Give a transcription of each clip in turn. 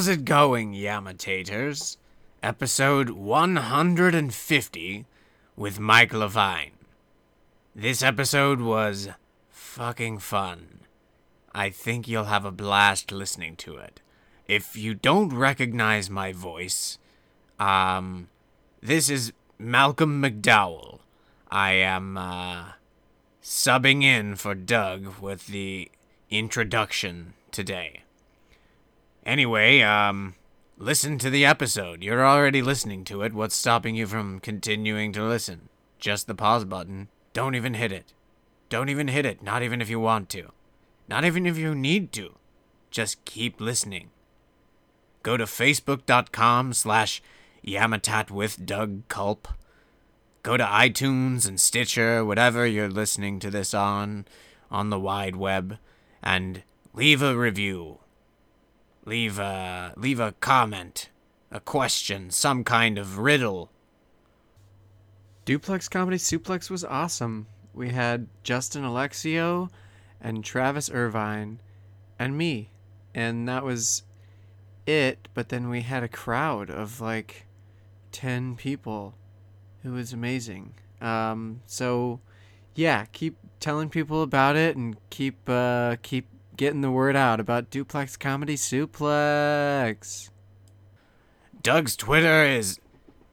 How's it going, Yamatators? Episode 150 with Mike Levine. This episode was fucking fun. I think you'll have a blast listening to it. If you don't recognize my voice, um, this is Malcolm McDowell. I am, uh, subbing in for Doug with the introduction today. Anyway, um, listen to the episode. You're already listening to it. What's stopping you from continuing to listen? Just the pause button. Don't even hit it. Don't even hit it, not even if you want to. Not even if you need to. Just keep listening. Go to facebook.com slash Yamatat with Doug Culp. Go to iTunes and Stitcher, whatever you're listening to this on, on the wide web, and leave a review. Leave a leave a comment, a question, some kind of riddle. Duplex Comedy Suplex was awesome. We had Justin Alexio and Travis Irvine and me. And that was it. But then we had a crowd of like 10 people. It was amazing. Um, so, yeah, keep telling people about it and keep uh, keep getting the word out about Duplex Comedy Suplex. Doug's Twitter is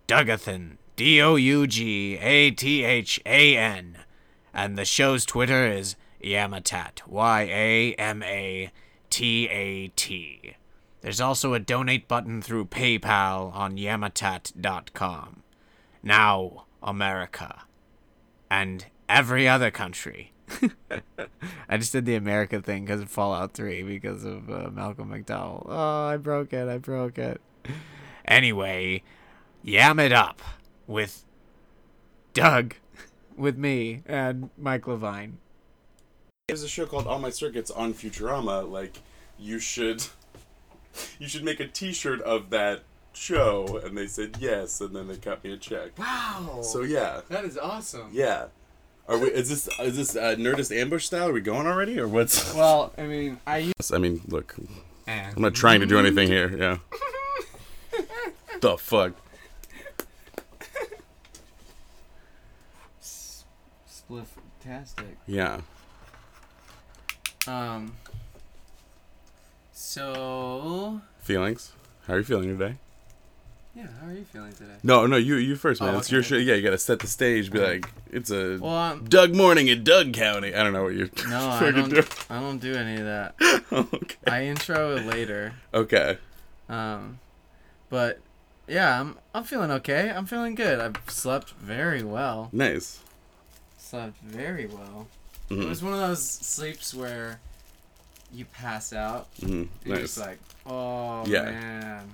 Dougathan, D O U G A T H A N, and the show's Twitter is Yamatat, Y A M A T A T. There's also a donate button through PayPal on yamatat.com. Now, America. And every other country. I just did the America thing because of Fallout 3 because of uh, Malcolm McDowell. Oh, I broke it. I broke it. Anyway, yam it up with Doug, with me, and Mike Levine. There's a show called All My Circuits on Futurama. Like, you should, you should make a T-shirt of that show. And they said yes, and then they cut me a check. Wow. So yeah, that is awesome. yeah. Are we? Is this is this uh, Nerdist ambush style? Are we going already, or what's? Well, I mean, I I mean, look, I'm not trying to do anything here. Yeah. the fuck. spliff-tastic. Yeah. Um. So, Feelings. How are you feeling today? Yeah, how are you feeling today? No, no, you you first, man. Oh, it's your show. Yeah, you gotta set the stage. Be like, it's a Well, um, Doug morning in Doug County. I don't know what you're no, I don't. I don't do any of that. okay. I intro it later. Okay. Um, but yeah, I'm I'm feeling okay. I'm feeling good. I've slept very well. Nice. Slept very well. It Mhm. was one of those sleeps where you pass out. Mhm. And You're just like, oh Yeah. man,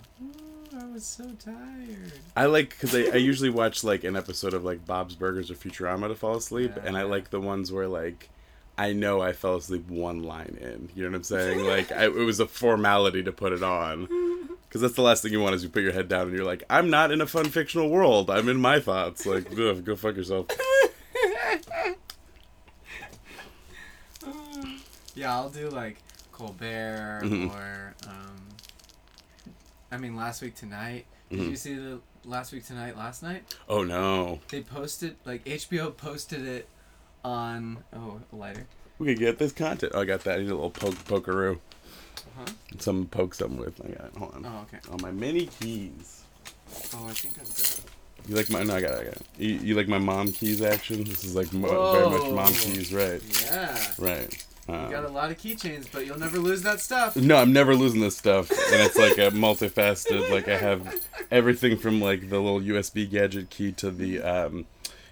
I was so tired. I like because I, I usually watch like an episode of like Bob's Burgers or Futurama to fall asleep, Yeah. and I like the ones where like I know I fell asleep one line in. You know what I'm saying? Like I, it was a formality to put it on. Because that's the last thing you want is you put your head down and you're like, I'm not in a fun fictional world. I'm in my thoughts. Like, ugh, go fuck yourself. Yeah, I'll do like Colbert Mhm. or um. I mean, last week tonight. Did mm-hmm. you see the last week tonight? Last night Oh no. they posted like HBO posted it on oh a lighter. We could get this content. Oh, I got that. I need a little poke pokeroo. Huh? Some poke something with. I got it. Hold on. Oh okay. On my mini keys. Oh, I think I've got. You like my? No, I got it. I got it. You, you like my mom keys action? This is like mo- very much mom keys, right? Yeah. Right. Um, You got a lot of keychains, but you'll never lose that stuff. no, I'm never losing this stuff, and it's like a multifaceted. Like I have everything from like the little USB gadget key to the um,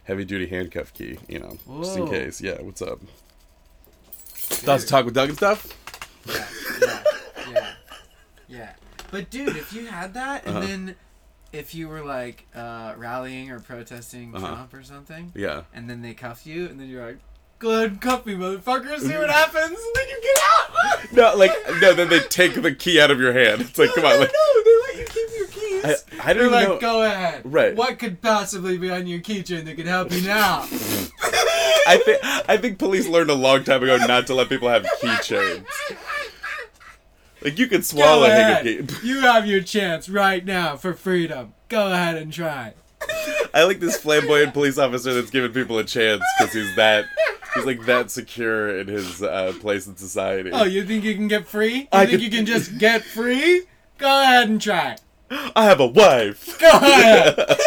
heavy duty handcuff key. You know, just in case. Yeah. What's up? Thoughts to talk with Doug and stuff? Yeah, yeah, yeah, yeah. But dude, if you had that, and Uh-huh. then if you were like uh, rallying or protesting Uh-huh. Trump or something, Yeah. and then they cuff you, and then you're like, "Go cuff me, motherfucker. See what happens." And then you get out. No, like no. Then they take the key out of your hand. It's like, come on, no, like no, they let you keep your keys. I, I They're don't like, know. "Go ahead. Right. What could possibly be on your keychain that could help you now?" I think I think police learned a long time ago not to let people have keychains. Like you could Go swallow ahead. Hickey. You have your chance right now for freedom. Go ahead and try. I like this flamboyant police officer that's giving people a chance because he's that he's like that secure in his uh, place in society. Oh, you think you can get free? You I think could- you can just get free? Go ahead and try. I have a wife. Go ahead.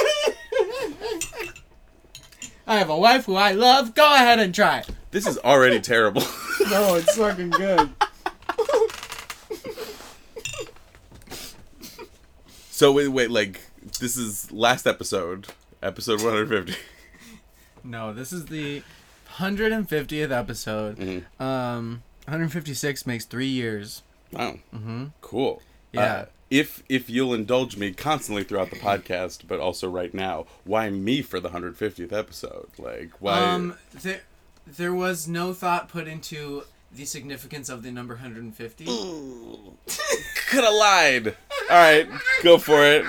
I have a wife who I love. Go ahead and try. This is already terrible. No, it's fucking good. so wait, wait, like this is last episode, episode 150. No, this is the 150th episode. Mhm. Um, 156 makes three years. Wow, Mm-hmm. cool. Yeah. Uh, if if you'll indulge me constantly throughout the podcast, but also right now, why me for the 150th episode? Like why? Um, there, there was no thought put into the significance of the number 150. Could have lied. All right, go for it.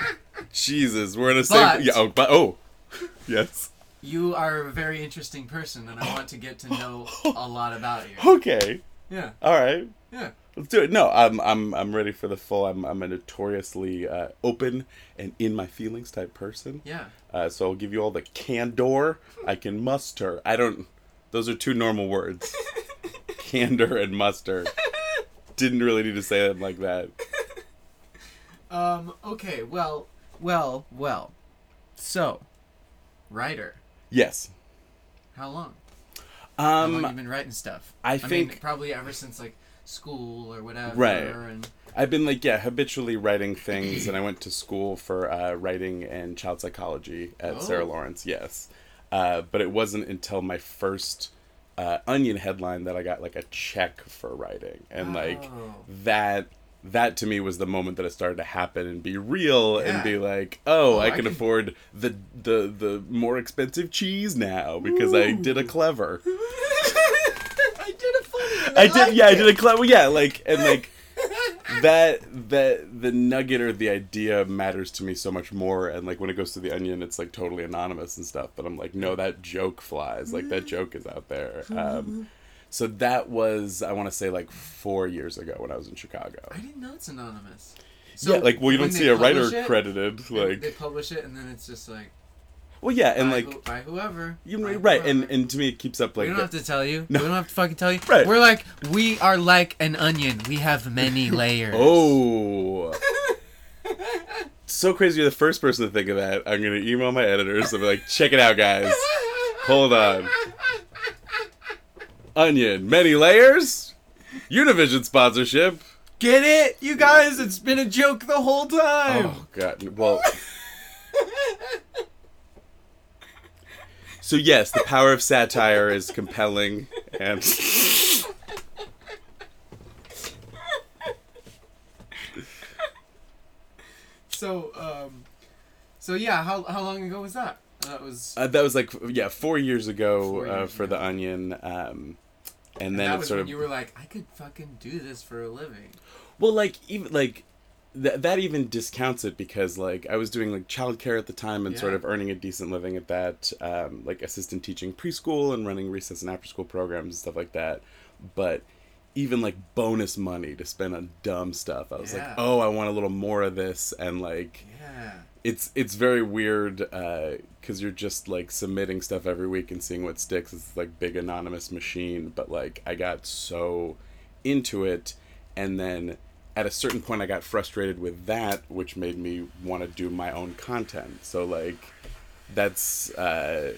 Jesus, we're in a safe. But- Yeah. Oh, but oh, yes. You are a very interesting person, and I want to get to know a lot about you. Okay. Yeah, All right. yeah. Let's do it. No, I'm I'm I'm ready for the full. I'm I'm a notoriously uh, open and in my feelings type person. Yeah. Uh, so I'll give you all the candor I can muster. I don't. Those are two normal words. Candor and muster. Didn't really need to say them like that. Um, okay, well, well, well. So, writer. Yes. How long? How long you Um, been writing stuff? I mean, think- probably ever since like school or whatever. Right. And I've been like yeah habitually writing things, and I went to school for uh, writing and child psychology at Sarah Oh. Lawrence. Yes, uh, but it wasn't until my first uh, Onion headline that I got like a check for writing, and like Oh. that. That to me was the moment that it started to happen and be real and be like, oh, Oh, I I can can- afford the the the more expensive cheese now because I did a clever. I did a funny. I did, yeah, I did a clever, yeah, like and like that that the nugget or the idea matters to me so much more and like when it goes to the onion it's like totally anonymous and stuff but i'm like no that joke flies. Like that joke is out there. Um so that was i want to say like four years ago when i was in chicago I didn't know it's anonymous. yeah like well you don't see a writer it, credited they- they like publish it and then it's just like well yeah and by like who- by whoever. you by right and whoever. and to me it keeps up like we don't have to tell you. No. We don't have to fucking tell you. Right. We're like we are like an onion. We have many layers. Oh. so crazy you're the first person to think of that. I'm gonna email my editors and be like, check it out guys. Hold on. Onion, many layers? Univision sponsorship. Get it, you guys? It's been a joke the whole time. Oh god. Well So yes, the power of satire is compelling and So, um, so yeah, how how long ago was that? That was. uh, that was like yeah, 4 years ago Four uh, for ago. the Onion um and and then that it was sort when of you were like, I could fucking do this for a living. Well, like even like that that even discounts it because like I was doing like childcare at the time and sort of earning a decent living at that, um, like assistant teaching preschool and running recess and after school programs and stuff like that. But even like bonus money to spend on dumb stuff, I was Yeah. like, oh, I want a little more of this, and like Yeah. It's it's very weird because you're just like submitting stuff every week and seeing what sticks. It's like big anonymous machine, but like I got so into it, and then at a certain point I got frustrated with that, which made me want to do my own content. So like that's uh,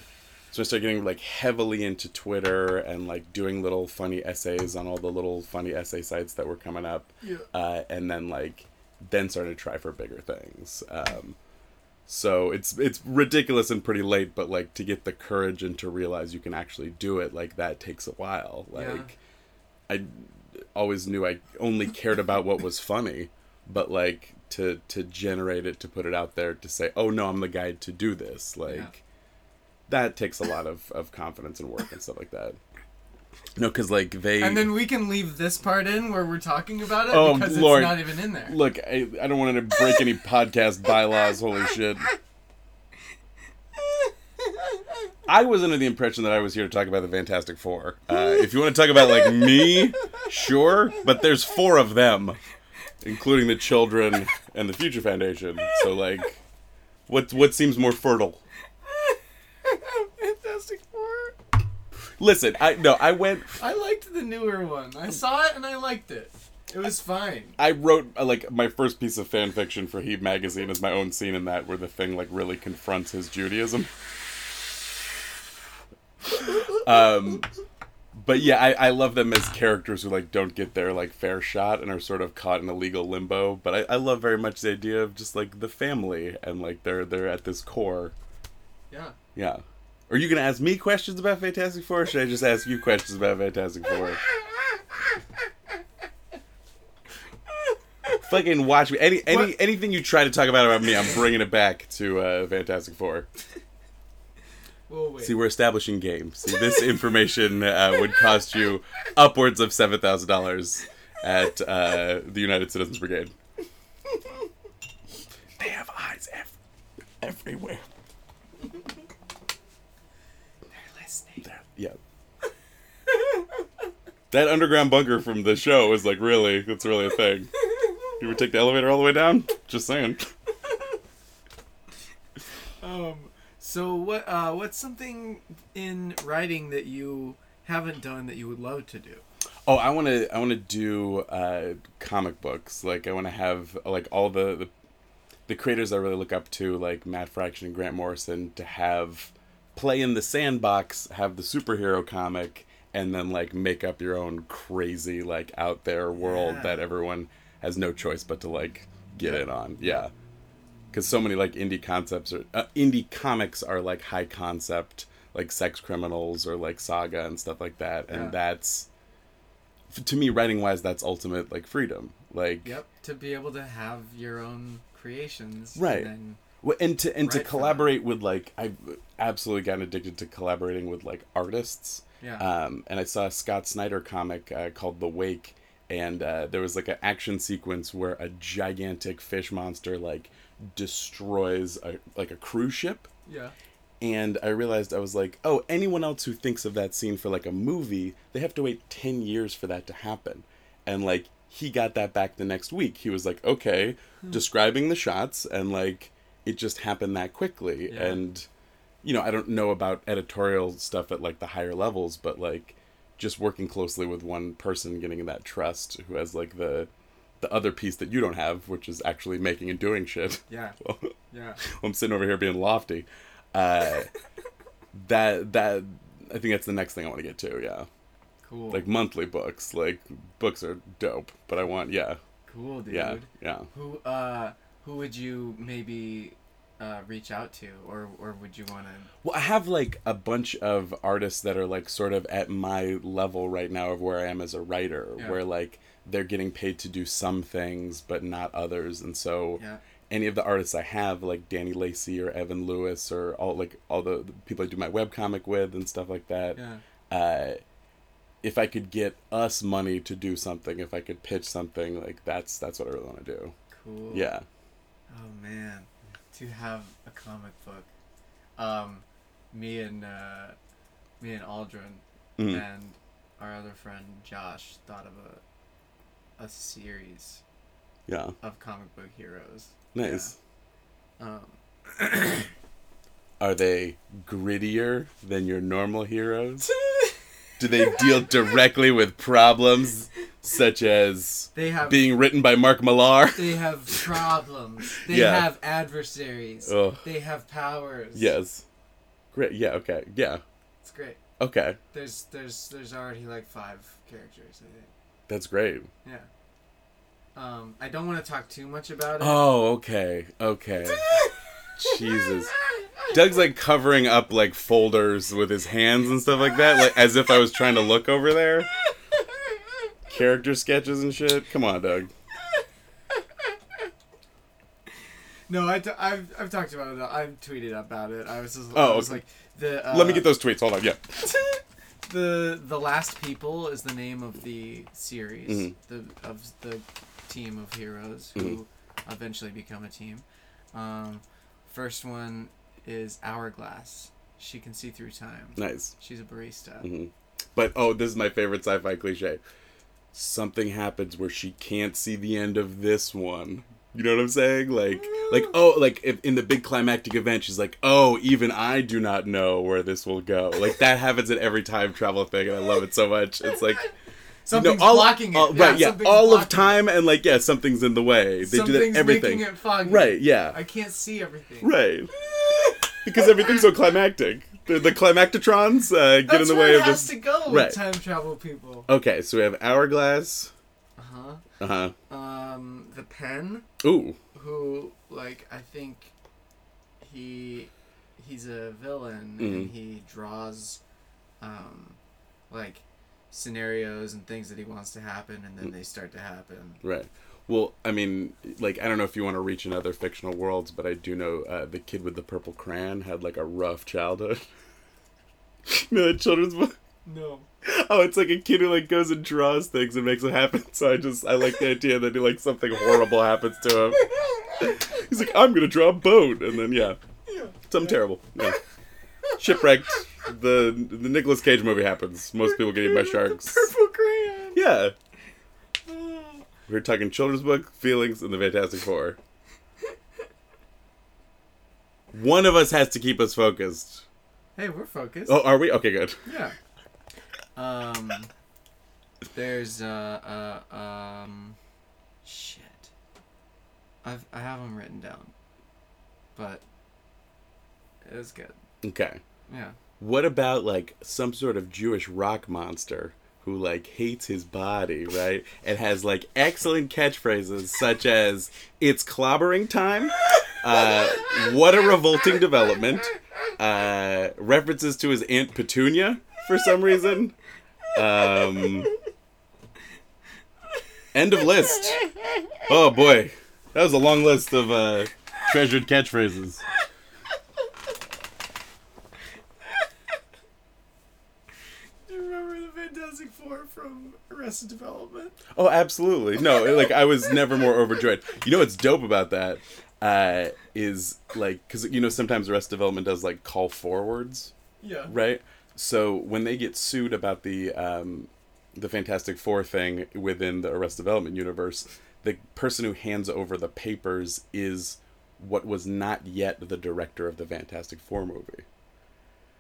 so I started getting like heavily into Twitter and like doing little funny essays on all the little funny essay sites that were coming up Yeah. uh, and then like then started to try for bigger things. Um, so it's it's ridiculous and pretty late, but like to get the courage and to realize you can actually do it, like that takes a while. Yeah. Like I always knew I only cared about what was funny, but like to to generate it, to put it out there, to say, oh no, I'm the guy to do this, like. Yeah. That takes a lot of, of confidence and work and stuff like that. No, because like they And then we can leave this part in where we're talking about it Oh, because Lord. it's not even in there. Look, I, I don't want to break any podcast bylaws. Holy shit. I was under the impression that I was here to talk about the Fantastic Four. Uh, if you want to talk about like me, sure, but there's four of them. including the children and the Future Foundation. So like, what what seems more fertile? Fantastic Four. Listen, I no, I went. I liked the newer one. I saw it and I liked it. It was fine. I wrote uh, like my first piece of fan fiction for Heat magazine is my own scene in that where the thing like really confronts his Judaism. um, but yeah, I, I love them as characters who like don't get their like fair shot and are sort of caught in a legal limbo. But I, I love very much the idea of just like the family and like they're they're at this core. Yeah. Yeah. Are you gonna ask me questions about Fantastic Four? Or should I just ask you questions about Fantastic Four? Fucking watch me. Any any What? anything you try to talk about about me, I'm bringing it back to uh, Fantastic Four. Well. See, we're establishing games. See, this information uh, would cost you upwards of seven thousand dollars at uh, the United Citizens Brigade. They have eyes ev- everywhere. listening. That- yeah. That underground bunker from the show is like really, it's really a thing. You ever take the elevator all the way down? Just saying. Um. So what? Uh, what's something in writing that you haven't done that you would love to do? Oh, I want to. I want to do uh, comic books. Like I want to have like all the, the the creators I really look up to, like Matt Fraction and Grant Morrison, to have play in the sandbox, have the superhero comic, and then like make up your own crazy like out there world Yeah. that everyone has no choice but to like get in on. Yeah, because so many like indie concepts or uh, indie comics are like high concept, like sex criminals or like saga and stuff like that, and Yeah. that's f- to me writing wise that's ultimate like freedom like Yep. To be able to have your own creations. Right. And Well, and to and to collaborate with like I've absolutely gotten addicted to collaborating with like artists. Yeah. Um, and I saw a Scott Snyder comic uh, called The Wake, and uh, there was like an action sequence where a gigantic fish monster like destroys a, like a cruise ship. yeah. And I realized I was like, oh, anyone else who thinks of that scene for like a movie, they have to wait 10 years for that to happen. And like, he got that back the next week. He was like, okay, describing the shots, and like, it just happened that quickly. Yeah. And, you know, I don't know about editorial stuff at like the higher levels, but like, just working closely with one person, getting that trust, who has like the the other piece that you don't have, which is actually making and doing shit. Yeah. Well, Yeah. I'm sitting over here being lofty. Uh, that that I think that's the next thing I want to get to. Yeah, Cool. like monthly books. Like books are dope, but I want yeah, cool, dude. yeah, yeah. Who uh who would you maybe uh reach out to or or would you want to Well, I have like a bunch of artists that are like sort of at my level right now of where I am as a writer, Yeah. where like they're getting paid to do some things but not others, and so Yeah. any of the artists I have, like Danny Lacey or Evan Lewis or all like all the, people I do my webcomic with and stuff like that. Yeah. uh, if I could get us money to do something, if I could pitch something, like that's that's what I really want to do. Cool. Yeah. Oh man, to have a comic book. Um, me and uh, me and Aldrin Mhm. and our other friend Josh thought of a a series Yeah. of comic book heroes. Nice. Um, Are they grittier than your normal heroes? Do they deal directly with problems such as they have being written by Mark Millar? they have problems. They Yeah. have adversaries. Ugh. They have powers. Yes. Great. Yeah. Okay. Yeah. It's great. Okay. There's there's there's already like five characters. I think. That's great. Yeah. Um, I don't want to talk too much about it. Oh. Okay. Okay. Jesus. Doug's like covering up like folders with his hands and stuff like that, like as if I was trying to look over there. Character sketches and shit. Come on, Doug. No, I t- I've I've talked about it. I've tweeted about it. I was just, Oh, I was okay. like the. Uh, Let me get those tweets. Hold on. Yeah. the the last people is the name of the series Mhm. the of the team of heroes who eventually become a team. Um, first one is Hourglass. She can see through time. Nice. She's a barista. hmm But oh, this is my favorite sci-fi cliche. something happens where she can't see the end of this one. You know what I'm saying? Like, like oh, like if in the big climactic event, she's like, oh, even I do not know where this will go. Like that happens at every time travel thing, and I love it so much. It's like. Something's all, blocking it. all- Yeah, right, yeah. All of blocking it. time and like, yeah, something's in the way. They do Something's that everything. making it foggy. Right, yeah. I can't see everything. Right. Because everything's so climactic. The, the climactitrons uh, get That's in the way it of has this. to go with Right. time travel people. Okay, so we have Hourglass. Uh huh. Uh huh. Um, the pen, Ooh. who like I think he he's a villain Mhm. and he draws um like scenarios and things that he wants to happen and then they start to happen. Right. Well, I mean, like, I don't know if you want to reach in other fictional worlds, but I do know uh, the kid with the purple crayon had like a rough childhood. you know that children's book? No. Oh, it's like a kid who like goes and draws things and makes it happen. So I just I like the idea that like something horrible happens to him. He's like, I'm gonna draw a boat, and then yeah, something terrible. Yeah. Shipwrecked. The the Nicolas Cage movie happens. Most people get eaten by sharks. Purple crayon. Yeah. We're talking children's book, feelings, and the Fantastic Four. One of us has to keep us focused. Hey, we're focused. Oh, are we? Okay, good. Yeah. Um. There's uh uh um. Shit. I've I have them written down. But. It was good. Okay. Yeah. What about like some sort of Jewish rock monster who like hates his body, right? And has like excellent catchphrases such as "It's clobbering time," uh, "What a revolting development," uh, references to his aunt Petunia for some reason. Um, end of list. Oh boy, that was a long list of uh, treasured catchphrases. Do you remember the Fantastic Four from Arrested Development? Oh, absolutely. No, like I was never more overjoyed. You know what's dope about that uh, is like because you know sometimes Arrested Development does like call forwards, Yeah. right? So when they get sued about the um, the Fantastic Four thing within the Arrested Development universe, the person who hands over the papers is what was not yet the director of the Fantastic Four movie.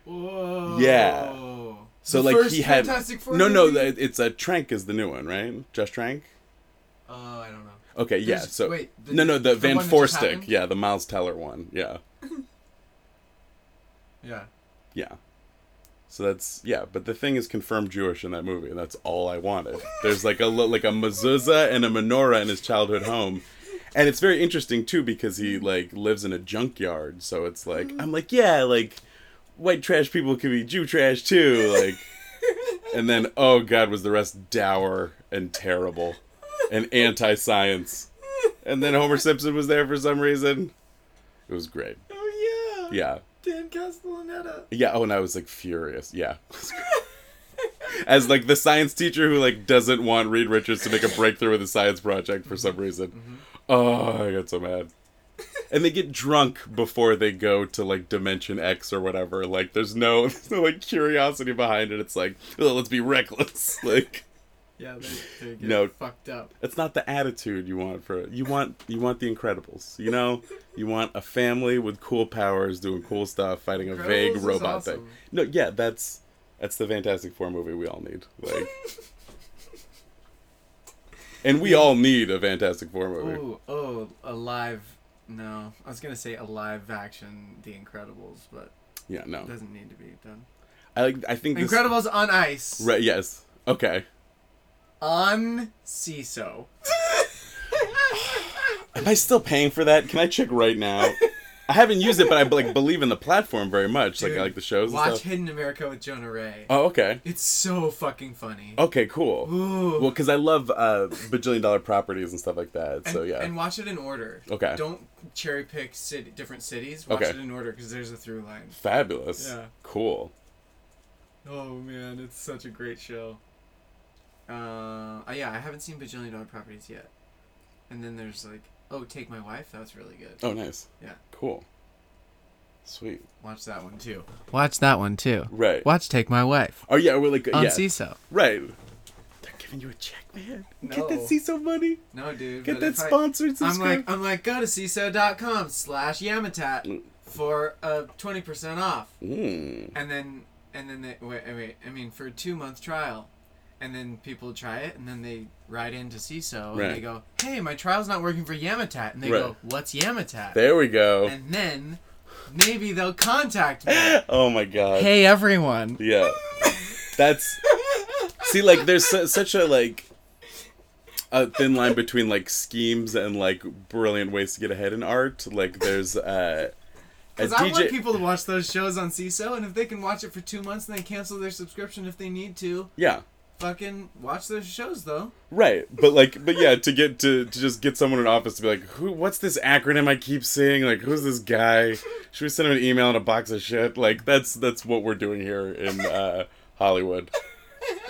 Whoa. Yeah. So The like he had no no movie? it's a Trank is the new one right? Just Trank? Oh, I don't know. okay yeah so wait, the- no no the, the Van Forstick yeah the Miles Teller one yeah. Yeah. yeah. So that's yeah but the thing is confirmed Jewish in that movie and that's all I wanted. There's like a like a mezuzah and a menorah in his childhood home. And it's very interesting too because he like lives in a junkyard so it's like mm-hmm. I'm like yeah like white trash people can be Jew trash too like and then oh god was the rest dour and terrible and anti-science. And then homer simpson was there for some reason. It was great. Oh yeah. yeah. Dan Castellaneta. yeah oh and i was like furious. Yeah. As like the science teacher who like doesn't want reed richards to make a breakthrough with a science project for some reason. Mm-hmm. Oh i got so mad and they get drunk before they go to like dimension x or whatever like there's no, there's no like curiosity behind it it's like oh, let's be reckless like Yeah, they, they get No. fucked up. It's not the attitude you want for you want you want the Incredibles. You know, you want a family with cool powers doing cool stuff, fighting a vague Incredibles robot thing. No, yeah, that's that's the Fantastic Four movie we all need. Like, and we all need a Fantastic Four movie. Oh, oh, a live. No, I was gonna say a live action The Incredibles, but Yeah, no, it doesn't need to be done. I like. I think this, Incredibles on ice. Right? Yes. Okay. On Seeso. Am I still paying for that? Can I check right now? I haven't used it, but I like believe in the platform very much. like I like the shows and Watch. Hidden America with Jonah Ray. Oh, okay. It's so fucking funny. Okay, cool. Ooh. Well, because I love uh, bajillion dollar properties and stuff like that. and, so yeah. and watch it in order. Okay. Don't cherry pick city, different cities. Watch Okay. it in order because there's a through line. Fabulous. Yeah. Cool. Oh man, it's such a great show. Uh, oh, yeah, I haven't seen Bajillion Dollar Properties yet. And then there's like, oh, Take My Wife. That was really good. Oh, nice. Yeah. Cool. Sweet. Watch that one too. Watch that one too. Right. Watch Take My Wife Oh yeah, we're like on yeah. Seeso. Right. They're giving you a check, man. No. Get that Seeso money. No, dude. Get that if I- sponsored I'm like, I'm like, go to Seeso.com slash Yamatat Mm. for uh, 20% off. Mm. And then, and then they, wait, wait, I mean, for a two month trial. And then people try it, and then they write into Seeso, and they go, hey, my trial's not working for Yamatat. And they Right. go, what's Yamatat? There we go. And then maybe they'll contact me. oh my god. hey, everyone. Yeah. That's see, like, there's su- such a like a thin line between like schemes and like brilliant ways to get ahead in art. Like, there's uh, Because I want DJ. people to watch those shows on Seeso, and if they can watch it for two months and then cancel their subscription if they need to, Yeah. Fucking watch those shows though. Right, but like, but yeah, to get to to just get someone in office to be like, who? What's this acronym I keep seeing? Like, who's this guy? Should we send him an email and a box of shit? Like, that's that's what we're doing here in uh, Hollywood,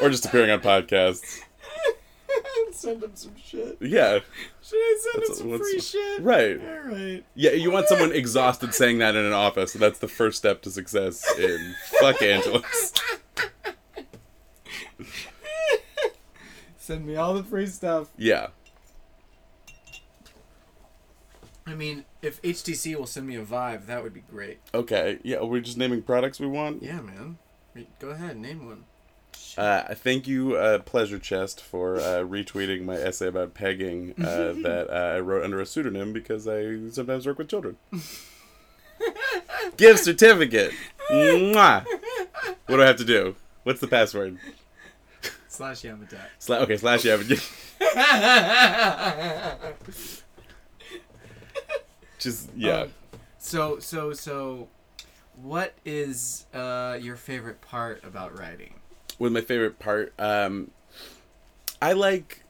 or just appearing on podcasts. send him some shit. Yeah, Should I send That's- them some free shit? right. All right. Yeah, you want someone exhausted saying that in an office. So that's the first step to success in fuck Angeles. Send me all the free stuff. Yeah, I mean, if HTC will send me a Vive, that would be great. okay. Yeah, we're just naming products we want. Yeah, man. Go ahead, name one. Uh, thank you, uh, Pleasure Chest, for uh, retweeting my essay about pegging uh, that uh, I wrote under a pseudonym because I sometimes work with children. Gift certificate. Mwah. What do I have to do? What's the password? Slash Yamatat. Sla- okay, slash yeah. Just yeah. Um, so so so, what is uh, your favorite part about writing? with my favorite part. Um, I like.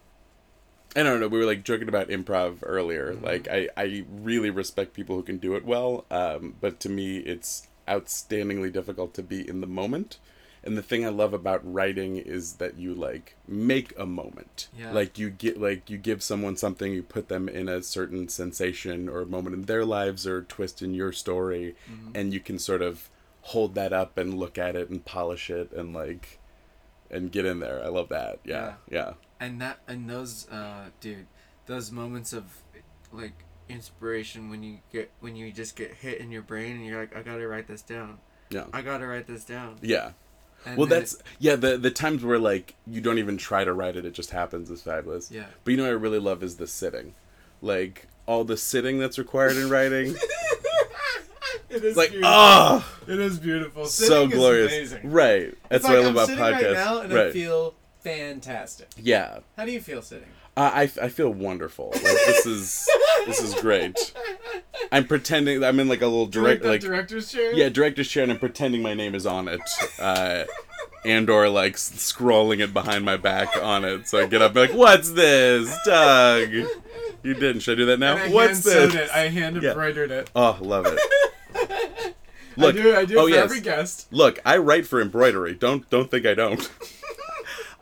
I don't know. We were like joking about improv earlier. Like I, I really respect people who can do it well. Um, but to me, it's outstandingly difficult to be in the moment. And the thing I love about writing is that you like make a moment. Yeah. Like you get like you give someone something, you put them in a certain sensation or moment in their lives or twist in your story, and you can sort of hold that up and look at it and polish it and like and get in there. I love that. Yeah. Yeah. and that and those uh dude those moments of like inspiration when you get when you just get hit in your brain and you're like i gotta write this down Yeah. i gotta write this down Yeah. And Well, that's yeah. The the times where like you don't even try to write it, it just happens is fabulous. yeah But you know what I really love is the sitting, like all the sitting that's required in writing. it is like oh, it is beautiful so Sitting is glorious. amazing. Right. That's It's what like I love I'm about podcasts. right now and right. i feel fantastic yeah. how do you feel sitting Uh, I, I feel wonderful. Like this is this is great. I'm pretending I'm in like a little direct the like director's chair yeah director's chair and I'm pretending my name is on it. Uh, and or like scrolling it behind my back on it. So I get up and be like, "What's this, Doug? You didn't. Should I do that now? What's this? it i hand Yeah. embroidered it Oh, love it. Look, i do i do oh for yes, every guest look. I write for embroidery. Don't don't think I don't.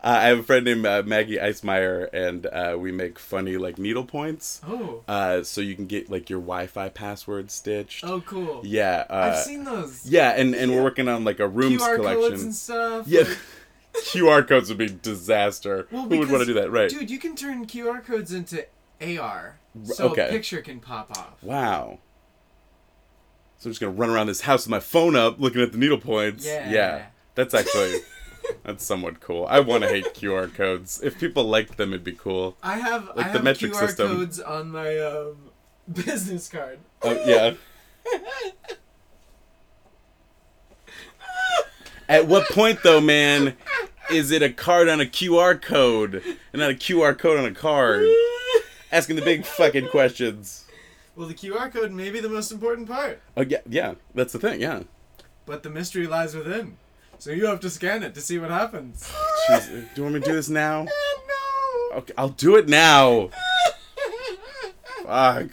Uh, I have a friend named uh, Maggie Eismeyer, and uh, we make funny like needle points. oh Uh, so you can get like your Wi-Fi password stitched. oh cool Yeah. Uh, i've seen those Yeah, and and we're working on like a rooms qr collection. codes and stuff Yeah. like- QR codes would be disaster. Well, Who would want to do that? Right. Dude, you can turn QR codes into AR, so okay. a picture can pop off. Wow. So I'm just gonna run around this house with my phone up, looking at the needle points. Yeah. Yeah. That's actually that's somewhat cool. I want to hate QR codes. If people liked them, it'd be cool. I have Like I the have metric QR system. codes on my um, business card. Oh yeah. At what point though, man, is it a card on a QR code and not a QR code on a card? Asking the big fucking questions. Well, the QR code may be the most important part, Oh yeah, yeah. That's the thing. Yeah. but the mystery lies within. So you have to scan it to see what happens. Jeez, uh, do you want me to do this now? no. Okay, I'll do it now. Fuck.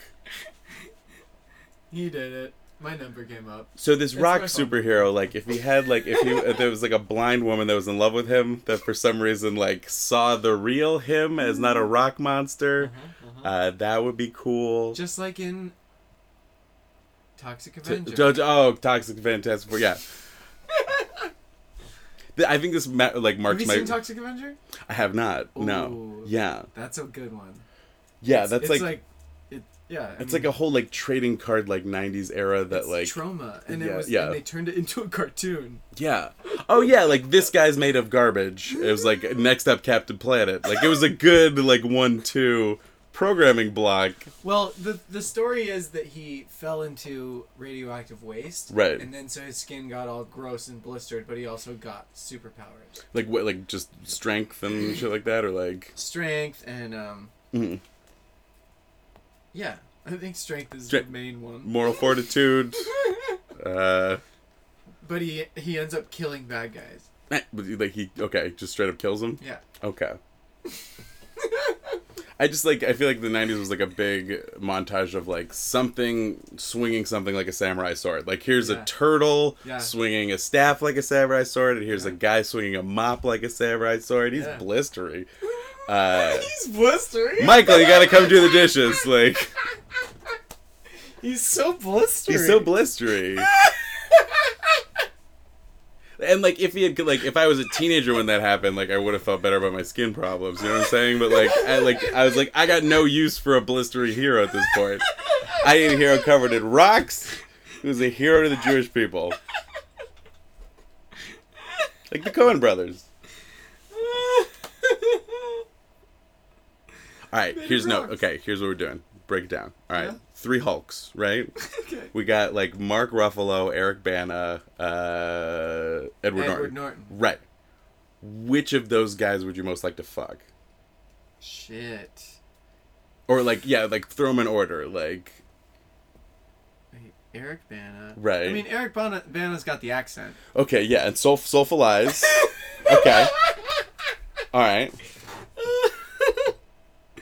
He did it. My number came up. So this It's rock superhero, like, if he had, like, if he, if there was like a blind woman that was in love with him, that for some reason, like, saw the real him as not a rock monster, mm-hmm, mm-hmm. uh, that would be cool. Just like in Toxic T- Avenger. Judge, oh, Toxic Fantastic Four, yeah. I think this ma- like Have marks you my. seen Toxic Avenger? I have not. No. Yeah. That's a good one. Yeah. It's- that's it's like, like, it, yeah. I it's mean, like a whole like trading card like '90s era that it's like trauma, and Yeah, it was. yeah. And they turned it into a cartoon. Yeah. Oh yeah, like this guy's made of garbage. It was like next up Captain Planet. Like it was a good like one two programming block. Well, the the story is that he fell into radioactive waste, Right. And then so his skin got all gross and blistered, but he also got superpowers, Like what like just strength and shit like that or like strength, and um, mhm. yeah, I think strength is Stre- the main one. moral fortitude. Uh But he he ends up killing bad guys. eh, like he okay, just straight up kills him. Yeah. Okay. I just like I feel like the '90s was like a big montage of like something swinging something like a samurai sword. Like here's Yeah. a turtle Yeah. swinging a staff like a samurai sword, and here's Yeah. a guy swinging a mop like a samurai sword. He's blistery. Uh, He's blistery. Michael, you gotta come do the dishes. Like He's so blistery. he's so blistery. And like if he had like if I was a teenager when that happened, like I would have felt better about my skin problems. You know what I'm saying? But like I like I was like I got no use for a blistery hero at this point. I need a hero covered in rocks who's a hero to the Jewish people. Like the Cohen brothers. All right, here's no. Okay, here's what we're doing. Break it down. All right, Yeah. Three Hulks, right? okay. We got like Mark Ruffalo, Eric Bana, uh, Edward, Edward Norton. Norton. Right. Which of those guys would you most like to fuck? Shit. Or like, yeah, like throw them in order. Like, Eric Bana. Right. I mean, Eric Bana, Bana's got the accent. okay, yeah, and Soul Soulful Eyes. okay. All right.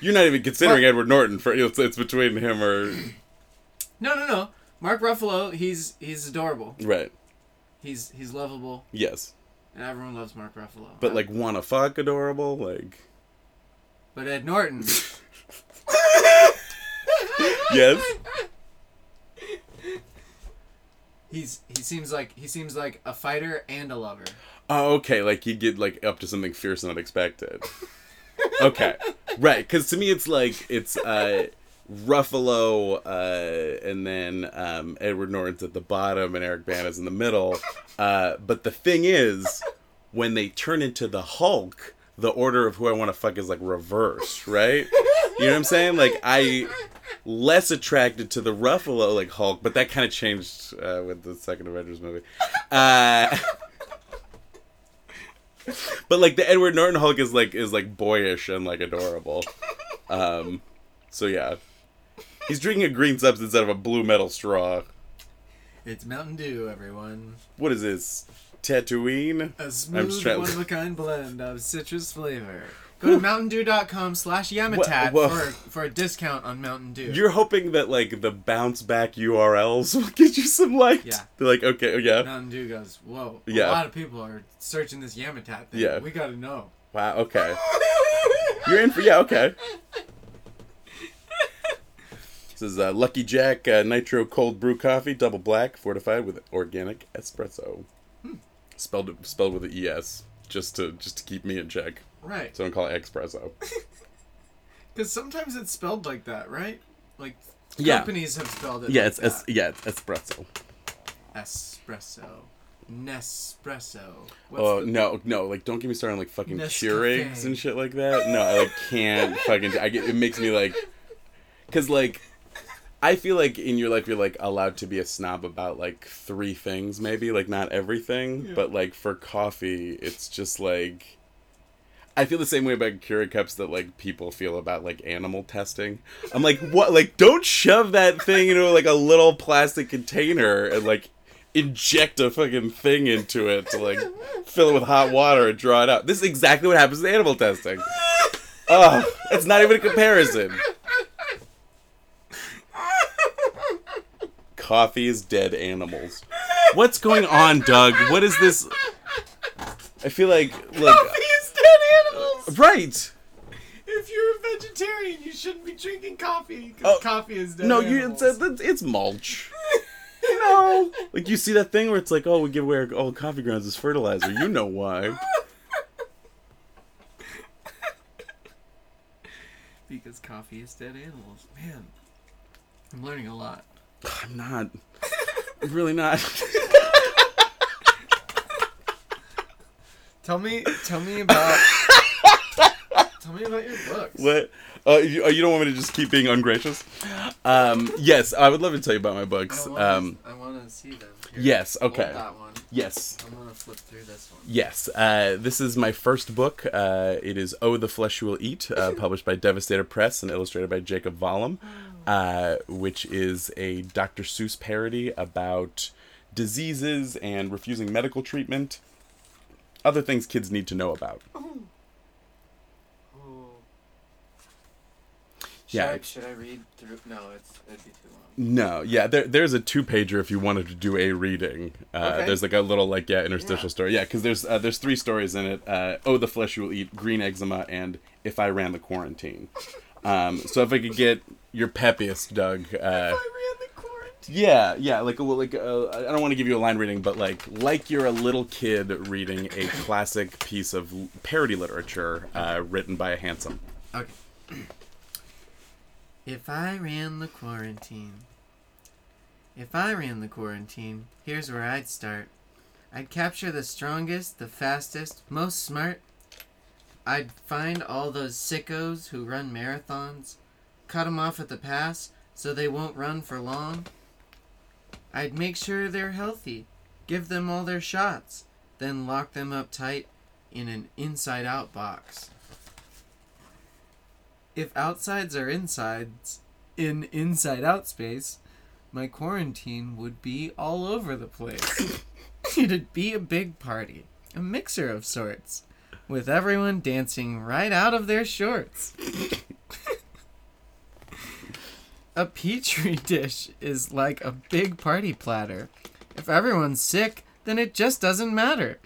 You're not even considering Edward Norton for it's, it's between him or No, no, no. Mark Ruffalo, he's he's adorable. right. He's he's lovable, Yes, and everyone loves Mark Ruffalo. but like wanna fuck adorable like but Ed Norton, yes. he's he seems like he seems like a fighter and a lover. Oh, okay. Like you get like up to something fierce and unexpected. Okay, right. Because to me, it's like it's uh, Ruffalo, uh, and then um, Edward Norton's at the bottom, and Eric Bana's in the middle. Uh, but the thing is, when they turn into the Hulk, the order of who I want to fuck is like reversed, right? You know what I'm saying? Like I less attracted to the Ruffalo like Hulk, but that kind of changed uh, with the second Avengers movie. Uh, but like the Edward Norton Hulk is like is like boyish and like adorable. Um, so yeah, he's drinking a green substance out of a blue metal straw. It's Mountain Dew, everyone. What is this? Tatooine? A smooth, one of a kind blend of citrus flavor. Go to mountaindew.com slash Yamatat for, for a discount on Mountain Dew. You're hoping that like the bounce back URLs will get you some likes. Yeah. They're like, okay, yeah. Mountain Dew goes, whoa. Yeah. A lot of people are searching this Yamatat thing. Yeah. We gotta know. Wow, okay. You're in for yeah, okay. This is uh, Lucky Jack uh, Nitro Cold Brew Coffee, double black, fortified with organic espresso. Spelled spelled with an es, just to just to keep me in check. Right. So don't call it espresso. Because sometimes it's spelled like that, right? Like, Yeah. companies have spelled it Yeah, like it's es- yeah, it's espresso. Espresso. Nespresso. What's Oh no, no! Like, don't get me started on like fucking Nescafe. Keurigs and shit like that. No, I like can't fucking. I get it makes me like, cause like, I feel like in your life you're like allowed to be a snob about like three things, maybe like not everything, Yeah. but like for coffee, it's just like. I feel the same way about Keurig cups that like people feel about like animal testing. I'm like, what? Like, don't shove that thing into like a little plastic container and like inject a fucking thing into it to like fill it with hot water and draw it out. This is exactly what happens in animal testing. Oh, it's not even a comparison. Coffee is dead animals. What's going on, Doug? What is this? I feel like look Coffee is dead animals! Right. If you're a vegetarian, you shouldn't be drinking coffee. Oh, Because coffee is dead No, you animals. it's, it's, it's mulch. know. Like you see that thing where it's like, oh, we give away our, all coffee grounds as fertilizer. You know why? Because coffee is dead animals. Man, I'm learning a lot. I'm not. I'm really not. Tell me, tell me about. Tell me about your books. what? Uh, you, uh, you don't want me to just keep being ungracious? Um, yes, I would love to tell you about my books. I wanna, Um, I want to see them. Here, yes, okay. that one. yes. I'm gonna flip through this one. Yes, uh, this is my first book. Uh, it is Oh, the Flesh You Will Eat, uh, published by Devastator Press and illustrated by Jacob Vollum, uh, which is a Dr. Seuss parody about diseases and refusing medical treatment, other things kids need to know about. Should Yeah. I, should I read through? No, it's it'd be too long. No, yeah, there, there's a two pager if you wanted to do a reading. Uh, Okay. There's like a little like yeah interstitial Yeah. story. Yeah, because there's uh, there's three stories in it. Uh, oh, the flesh you will eat, green eczema, and if I ran the quarantine. Um, so if I could get your peppiest, Doug. Uh, I ran the quarantine. yeah, yeah, like little like uh, I don't want to give you a line reading, but like like you're a little kid reading a classic piece of parody literature uh, written by a handsome. Okay. If I ran the quarantine. If I ran the quarantine, here's where I'd start. I'd capture the strongest, the fastest, most smart. I'd find all those sickos who run marathons, cut 'em off at the pass so they won't run for long. I'd make sure they're healthy, give them all their shots, then lock them up tight in an inside out box if outsides are insides in inside out space, my quarantine would be all over the place. It'd be a big party, a mixer of sorts, with everyone dancing right out of their shorts. a petri dish is like a big party platter. If everyone's sick, then it just doesn't matter.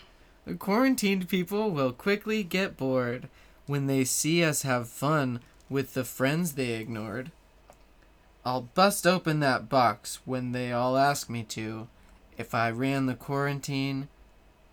The quarantined people will quickly get bored when they see us have fun with the friends they ignored. I'll bust open that box when they all ask me to. If I ran the quarantine,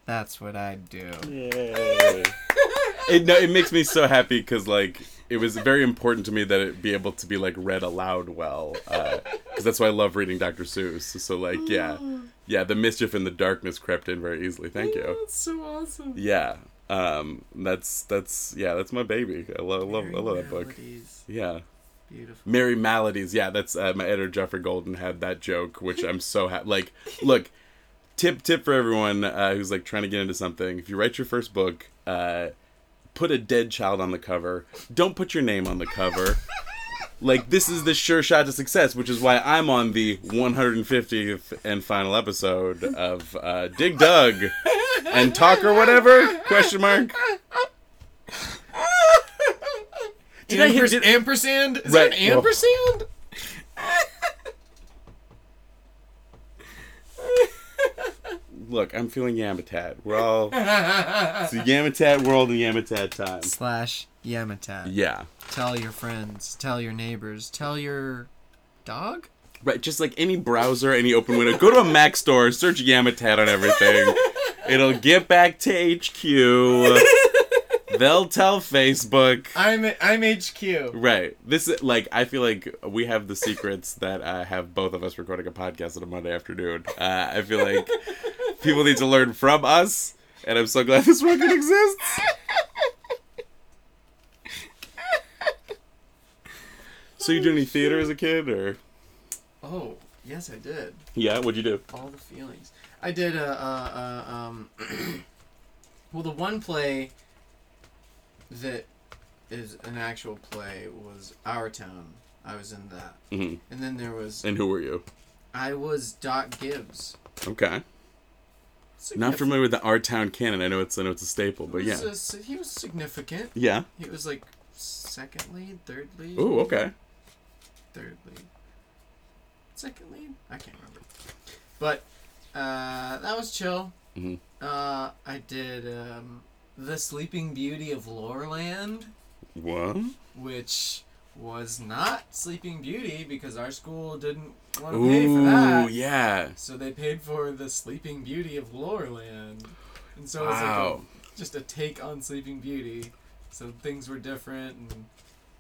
that's what I'd do. Yay. it no, it makes me so happy because like it was very important to me that it be able to be like read aloud well uh, because that's why I love reading Dr. Seuss. So like yeah, yeah, the mischief and the darkness crept in very easily. Thank you. Oh, that's so awesome. Yeah, um, that's that's yeah, that's my baby. I love love I love that book. Yeah. Beautiful. Merry Maladies. Yeah, that's uh, my editor Jeffrey Golden had that joke, which I'm so happy. Like, look, tip tip for everyone uh, who's like trying to get into something. If you write your first book, uh, put a dead child on the cover. Don't put your name on the cover. Like this is the sure shot to success, which is why I'm on the 150th and final episode of uh, Dig Dug and Talk or whatever? Question mark. Did I hear- Ampers- did- ampersand? Is Right, that an well- ampersand? Look, I'm feeling Yamatat. We're all it's the Yamatat world and Yamatat time. Slash Yamatat. Yeah. Tell your friends. Tell your neighbors. Tell your dog? Right, just like any browser, any open window, go to a Mac store, search Yamatat on everything. It'll get back to HQ. They'll tell Facebook. I'm I'm HQ. Right. This is like I feel like we have the secrets that uh, have both of us recording a podcast on a Monday afternoon. Uh, I feel like people need to learn from us, and I'm so glad this record exists. So you do any theater as a kid, or Oh, yes, I did. yeah? What'd you do? All the feelings. I did a, uh, uh, um, well, the one play that is an actual play was Our Town. I was in that. hmm And then there was, And who were you? I was Doc Gibbs. Okay. Not familiar with the Our Town canon. I know it's I know it's a staple, but yeah, a- he was significant. yeah. He was like second lead, third lead. Ooh, okay. Third lead. Second lead? I can't remember. But uh, that was chill. Mhm. Uh, I did um, The Sleeping Beauty of Loreland, What? which was not Sleeping Beauty because our school didn't want to pay for that. Ooh, yeah. So they paid for the Sleeping Beauty of Loreland. And so it was Wow. like a, just a take on Sleeping Beauty. So things were different and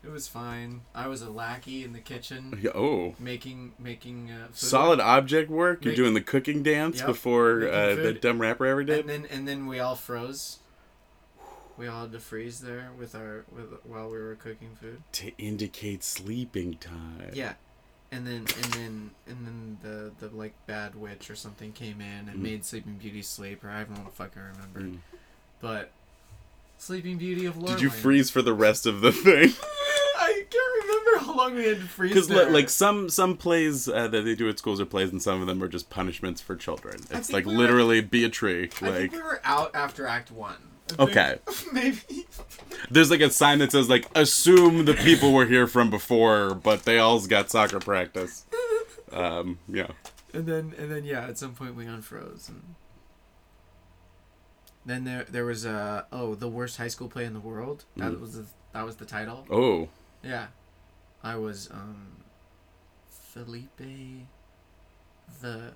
it was fine. I was a lackey in the kitchen Yeah, Oh. making making uh, food. Solid object work. You're doing the cooking dance Yep, before uh, the dumb rapper ever did. And then and then we all froze. We all had to freeze there with our with while we were cooking food. to indicate sleeping time. Yeah. And then and then and then the the like bad witch or something came in and Mm. made Sleeping Beauty sleep or I don't fucking remember. Mm. But Sleeping Beauty of Loreland. Did you freeze for the rest of the thing? I can't remember how long we had to freeze. Because there. like some some plays uh, that they do at schools are plays, and some of them are just punishments for children. It's like we were- literally be a tree. I Like think we were out after Act One. Okay. Maybe. there's like a sign that says like assume the people were here from before, but they all got soccer practice. Um, yeah. And then and then yeah, at some point we unfroze and then there there was uh oh the worst high school play in the world. That Mhm. was the, that was the title. Oh, Yeah, I was um Felipe the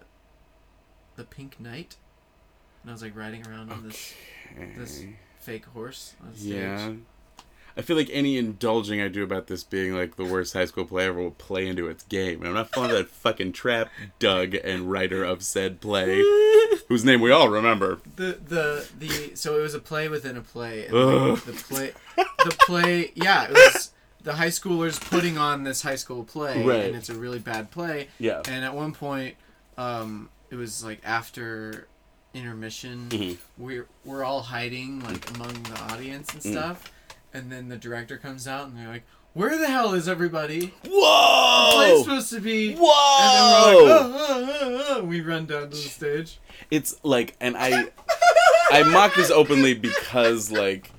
the Pink Knight, and I was like riding around on this this fake horse on stage. Yeah. I feel like any indulging I do about this being like the worst high school play ever will play into its game. And I'm not falling for that fucking trap, Doug, and writer of said play, whose name we all remember. the the the so it was a play within a play and like, the play the play yeah it was the high schoolers putting on this high school play Right. and it's a really bad play Yeah. and at one point um it was like after intermission Mhm. we're we're all hiding like among the audience and Mm. stuff and then the director comes out and they're like where the hell is everybody Whoa! the play's supposed to be and Whoa! then we're like oh, oh, oh, oh. we run down to the stage It's like, and I, I mock this openly because like,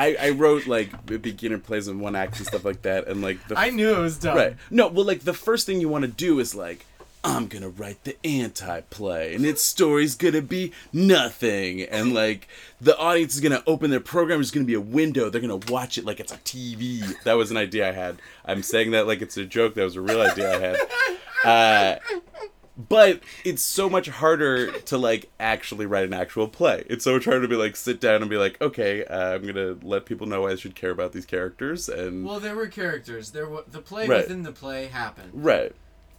I I wrote like beginner plays in one act and stuff like that, and like the I knew it was dumb Right. No, well, like the first thing you want to do is like, I'm gonna write the anti-play, and its story's gonna be nothing, and like the audience is gonna open their program. There's gonna be a window. They're gonna watch it like it's a TV. That was an idea I had. I'm saying that like it's a joke. That was a real idea I had. Uh, but it's so much harder to like actually write an actual play. It's so much harder to be like sit down and be like, okay, uh, I'm gonna let people know I should care about these characters and Well, there were characters. There were the play Right. within the play happened, right.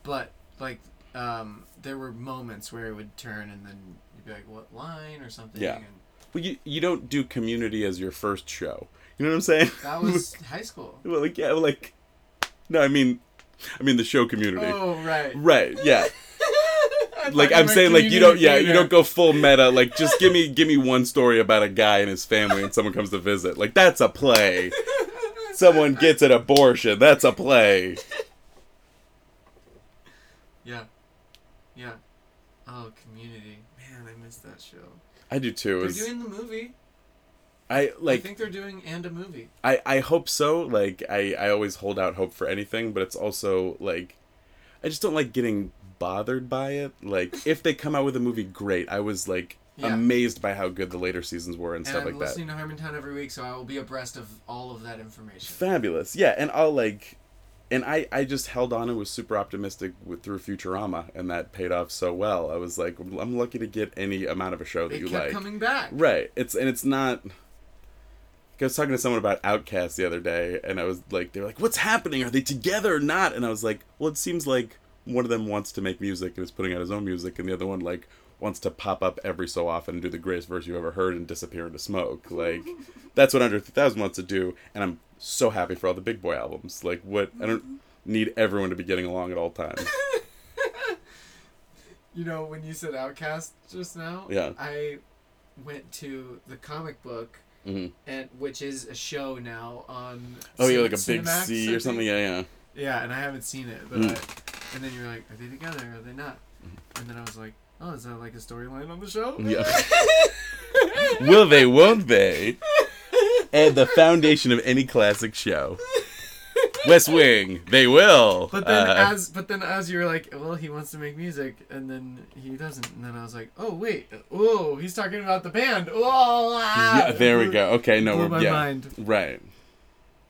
but like um, there were moments where it would turn, and then you'd be like, "What line?" or something. Yeah. And Well, you you don't do Community as your first show. You know what I'm saying? that was high school. well, like yeah, like no, I mean, I mean the show Community. Oh right. Right? Yeah. Like I'm saying, like you don't. Yeah, you don't go full meta. Like just give me give me one story about a guy and his family, and someone comes to visit. Like that's a play. Someone gets an abortion. That's a play. Yeah. Yeah. Oh, Community. Man, I miss that show. I do too. They're was- doing the movie. I like. I think they're doing and a movie. I, I hope so. Like I, I always hold out hope for anything, but it's also like I just don't like getting bothered by it. Like if they come out with a movie, great. I was like Yeah. amazed by how good the later seasons were and And stuff I'm like that. listening to Harmontown every week, so I will be abreast of all of that information. Fabulous, yeah. And I'll like, and I I just held on and was super optimistic with through Futurama, and that paid off so well. I was like, I'm lucky to get any amount of a show that It you like. coming back. Right. It's and it's not. I was talking to someone about OutKast the other day, and I was like, they were like, "What's happening? Are they together or not?" And I was like, "Well, it seems like one of them wants to make music and is putting out his own music, and the other one like wants to pop up every so often and do the greatest verse you ever heard and disappear into smoke. Like that's what André 3000 wants to do, and I'm so happy for all the Big Boi albums. Like what I don't need everyone to be getting along at all times. You know, when you said Outcast just now, Yeah. I went to the comic book, hmm and which is a show now on. Oh yeah, like a big C or something. Yeah, yeah. Yeah, and I haven't seen it, but Mm. I, and then you're like, are they together? Are they not? And then I was like, oh, is that like a storyline on the show? Yeah. Will they? Won't they? And the foundation of any classic show. West Wing. They will. But then Uh, as but then as you're like, well, he wants to make music, and then he doesn't, and then I was like, oh wait, oh, he's talking about the band. Oh, ah! yeah, there we go. Okay, no, blew we're my yeah, mind. right.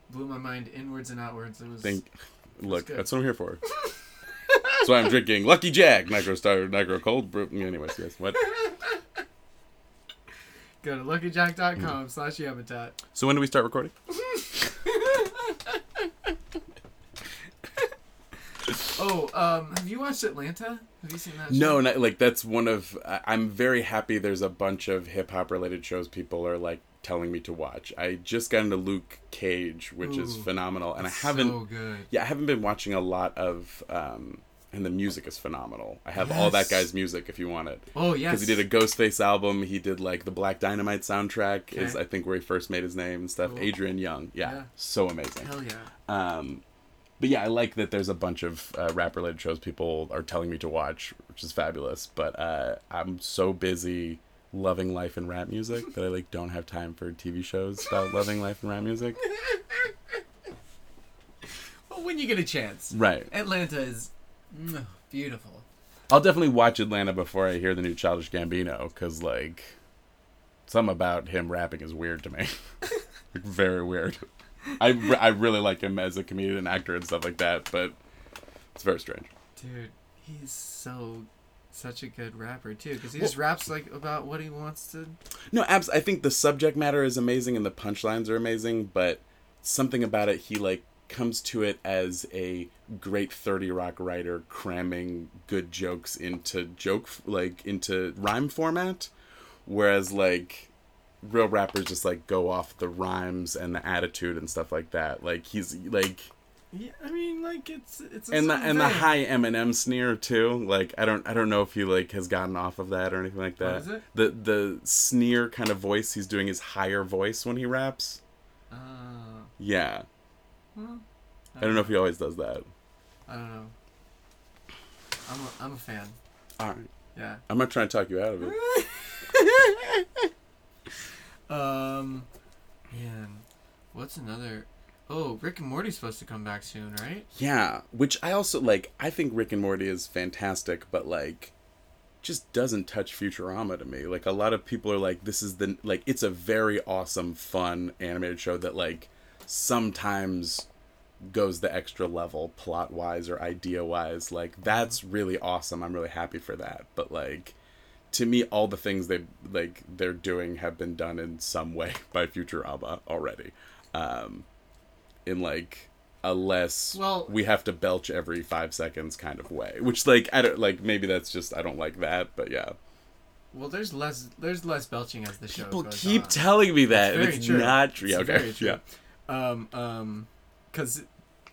blew my mind inwards and outwards. It was. Think, look, good. that's what I'm here for. that's why I'm drinking Lucky Jack, Negro Star, Nitro Cold Brew. Anyways, yes. What? Go to luckyjack.com slash Yamatat. So when do we start recording? Oh, um, have you watched Atlanta? Have you seen that? No, not, like that's one of. I- I'm very happy. There's a bunch of hip hop related shows people are like telling me to watch. I just got into Luke Cage, which is phenomenal, and I haven't. So good. Yeah, I haven't been watching a lot of. um and the music is phenomenal. I have all that guy's music if you want it. Oh yes. Because he did a Ghostface album. He did like the Black Dynamite soundtrack. Is I think where he first made his name and stuff. Cool. Adrian Younge. Yeah, Yeah. so amazing. Hell yeah. Um, but yeah, I like that there's a bunch of uh, rap related shows people are telling me to watch, which is fabulous. But uh, I'm so busy loving life and rap music that I like don't have time for TV shows about loving life and rap music. Well, when you get a chance. Right. Atlanta is mm, beautiful. I'll definitely watch Atlanta before I hear the new Childish Gambino because like something about him rapping is weird to me. like, very weird. I, re- I really like him as a comedian and actor and stuff like that, but it's very strange. Dude, he's so such a good rapper too because he just raps like about what he wants to. No, abs. I think the subject matter is amazing and the punchlines are amazing, but something about it, he like comes to it as a great Thirty Rock writer cramming good jokes into joke like into rhyme format, whereas like real rappers just like go off the rhymes and the attitude and stuff like that. Like he's like Yeah, I mean, like it's it's a and the and the high Eminem sneer too. Like I don't I don't know if he like has gotten off of that or anything like that. is it? The the sneer kind of voice he's doing his higher voice when he raps. Uh, Yeah. Well, I don't know if he always does that. I don't know. I'm a, I'm a fan. All right. Yeah. I'm not trying to talk you out of it. Um, man, what's another? Oh, Rick and Morty's supposed to come back soon, right? Yeah, which I also like. I think Rick and Morty is fantastic, but like, just doesn't touch Futurama to me. Like a lot of people are like, this is the like. It's a very awesome, fun animated show that like sometimes goes the extra level plot wise or idea wise. Like that's really awesome. I'm really happy for that. But like. To me, all the things they like they're doing have been done in some way by Futurama already, um, in like a less Well- we have to belch every five seconds kind of way which like i don't like maybe that's just i don't like that but yeah Well, there's less there's less belching as the show people keep on. telling me that and very it's true. not true It's okay true. yeah Um, um, because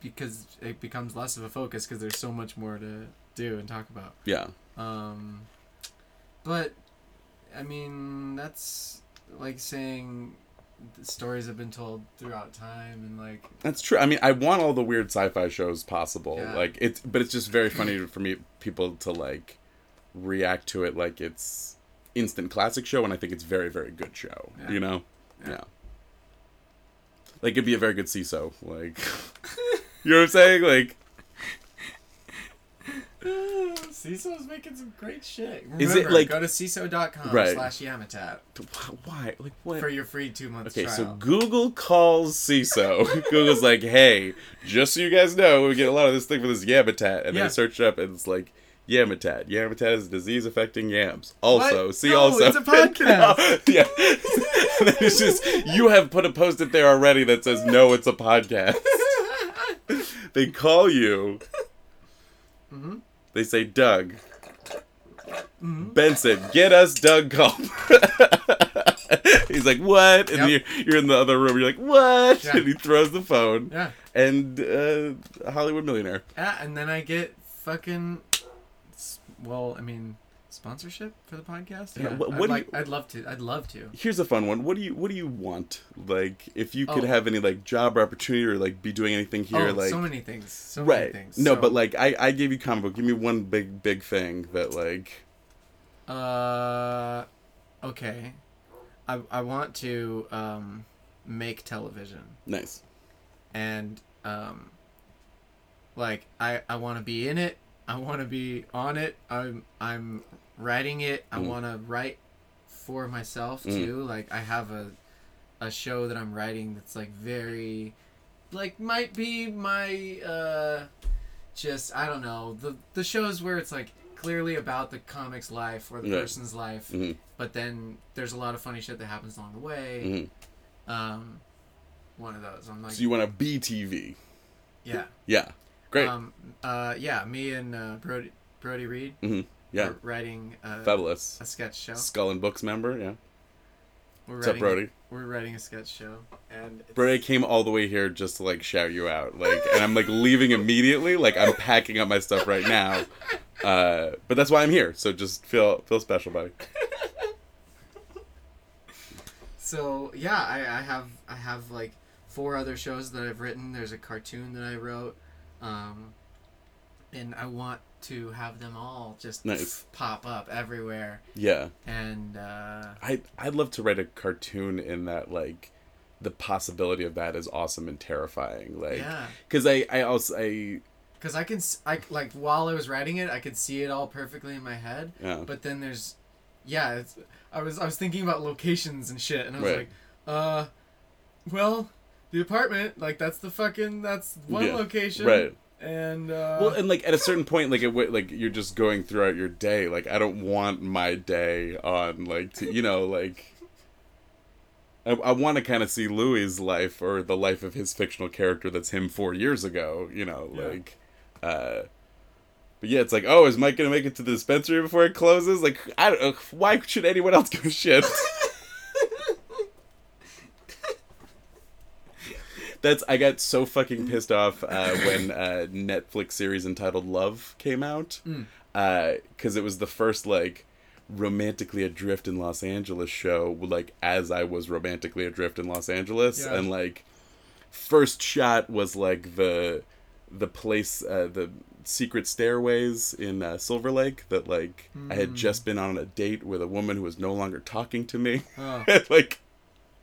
because it becomes less of a focus because there's so much more to do and talk about. yeah Um, but I mean that's like saying the stories have been told throughout time and like that's true i mean i want all the weird sci-fi shows possible Yeah. like it's but it's just very funny for me people to like react to it like it's instant classic show and i think it's very very good show Yeah. you know Yeah. yeah. Like it'd be a very good Seeso. Like, you know what I'm saying? Like, Seeso's making some great shit. Is Remember, it, like- go to Seeso.com Right. slash Yamatat why? Like, what? for your free two months Okay, trial. so Google calls Seeso. Google's like, hey, just so you guys know, we get a lot of this thing for this Yamatat. And Yeah. they search it up and it's like, Yamatat. Yamatat is a disease affecting yams. Also, What? see No, also. it's a podcast. Yeah. it's just, you have put a post it there already that says, no, it's a podcast. they call you. Mhm. They say, Doug. Mhm. Benson, get us Doug Culp. He's like, what? And Yep. you're, you're in the other room. You're like, what? Yeah. And he throws the phone. Yeah. And uh, a Hollywood millionaire. Yeah, and then I get fucking. Well, I mean, sponsorship for the podcast. Yeah, Yeah, what- I'd do like. you- I'd love to. I'd love to. Here's a fun one. What do you What do you want? Like, if you could Oh. have any like job or opportunity or like be doing anything here, oh, like so many things. So many right? things. No, So, but like I I gave you comic book. Give me one big big thing that like Uh, okay. I I want to um make television nice. and um. Like I I want to be in it. I want to be on it. I'm I'm writing it. I Mm. want to write for myself Mm. too. Like I have a a show that I'm writing that's like very like might be my uh just I don't know the the shows where it's like clearly about the comic's life or the person's life, Mhm. but then there's a lot of funny shit that happens along the way. Mhm. Um, one of those. I'm like, So you want a BTV? yeah, Yeah. Great. Um, uh, yeah, me and uh, Brody Brody Reed hmm Yeah. writing uh, Fabulous. a sketch show. Skull and Books member. Yeah. We're What's up, writing, Brody? We're writing a sketch show, and it's, Brody came all the way here just to like shout you out, like, and I'm like leaving immediately. Like I'm packing up my stuff right now. Uh, but that's why I'm here. So just feel feel special, buddy. So yeah, I, I have I have like four other shows that I've written. There's a cartoon that I wrote, um, and I want to have them all just Nice. pop up everywhere. Yeah. And uh, I I'd love to write a cartoon in that like the possibility of that is awesome and terrifying. Like, yeah, because I I also I because I can s- I like while I was writing it, I could see it all perfectly in my head. yeah But then there's, yeah, it's, I was I was thinking about locations and shit, and I was Right. like, uh, well, the apartment, like that's the fucking that's one Yeah, location, right. And uh, Well, and like at a certain point, like it like you're just going throughout your day. Like I don't want my day on like to, you know like. I, I want to kind of see Louis's life or the life of his fictional character that's him four years ago. You know, Yeah. like, uh, but yeah, it's like, oh, is Mike gonna make it to the dispensary before it closes? Like, I don't. uh, Why should anyone else give a shit? That's I got so fucking pissed off uh, when uh, Netflix series entitled Love came out Mm. because it was the first like romantically adrift in Los Angeles show like as I was romantically adrift in Los Angeles Yeah. and like first shot was like the the place uh, the secret stairways in uh, Silver Lake that like I had Mm. just been on a date with a woman who was no longer talking to me oh, like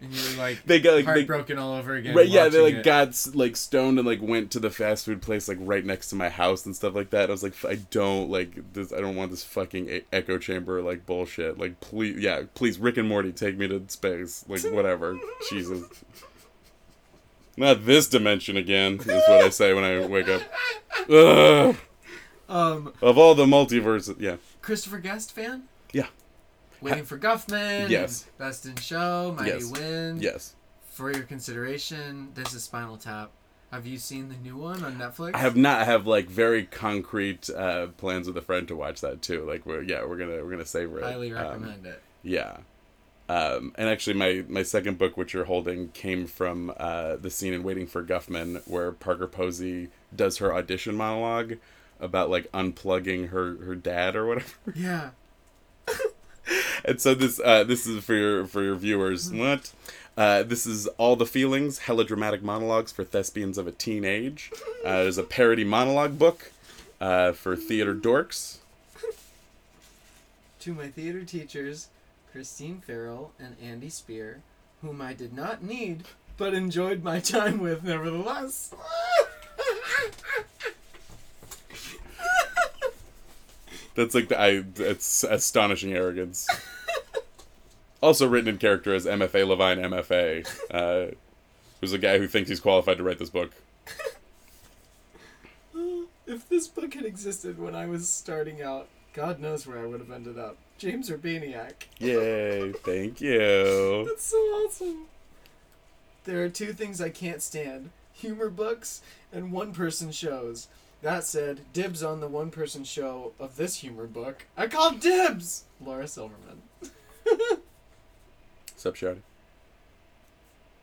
and you were like they got like they, heartbroken all over again. Right, yeah, they like it. got like stoned and like went to the fast food place like right next to my house and stuff like that. I was like, I don't like this. I don't want this fucking echo chamber like bullshit. Like, please, yeah, please, Rick and Morty, take me to space. Like, whatever. Jesus. Not this dimension again. Is what I say when I wake up. Ugh. Um, Of all the multiverses, yeah, Christopher Guest fan. Yeah. Waiting for Guffman. Yes. Best in Show. Mighty Yes. Wind. yes. For your consideration, this is Spinal Tap. Have you seen the new one on Netflix? I have not. I have like very concrete uh, plans with a friend to watch that too. Like, we're yeah, we're gonna we're gonna savor it. Highly Um, recommend it. Yeah. Um, and actually, my, my second book, which you're holding, came from uh, the scene in Waiting for Guffman, where Parker Posey does her audition monologue about like unplugging her, her dad or whatever. Yeah. And so this uh, this is for your for your viewers. What? Uh, this is all the feelings, hella dramatic monologues for thespians of a teenage. Uh, there's a parody monologue book uh, for theater dorks. To my theater teachers, Christine Farrell and Andy Spear, whom I did not need, but enjoyed my time with nevertheless. That's like the I. It's astonishing arrogance. also written in character as MFA Levine MFA, uh, who's a guy who thinks he's qualified to write this book. if this book had existed when I was starting out, God knows where I would have ended up. James Urbaniak. Yay! Thank you. That's so awesome. There are two things I can't stand humor books and one person shows. That said, dibs on the one person show of this humor book. I call dibs! Laura Silverman. Sup, Shouty?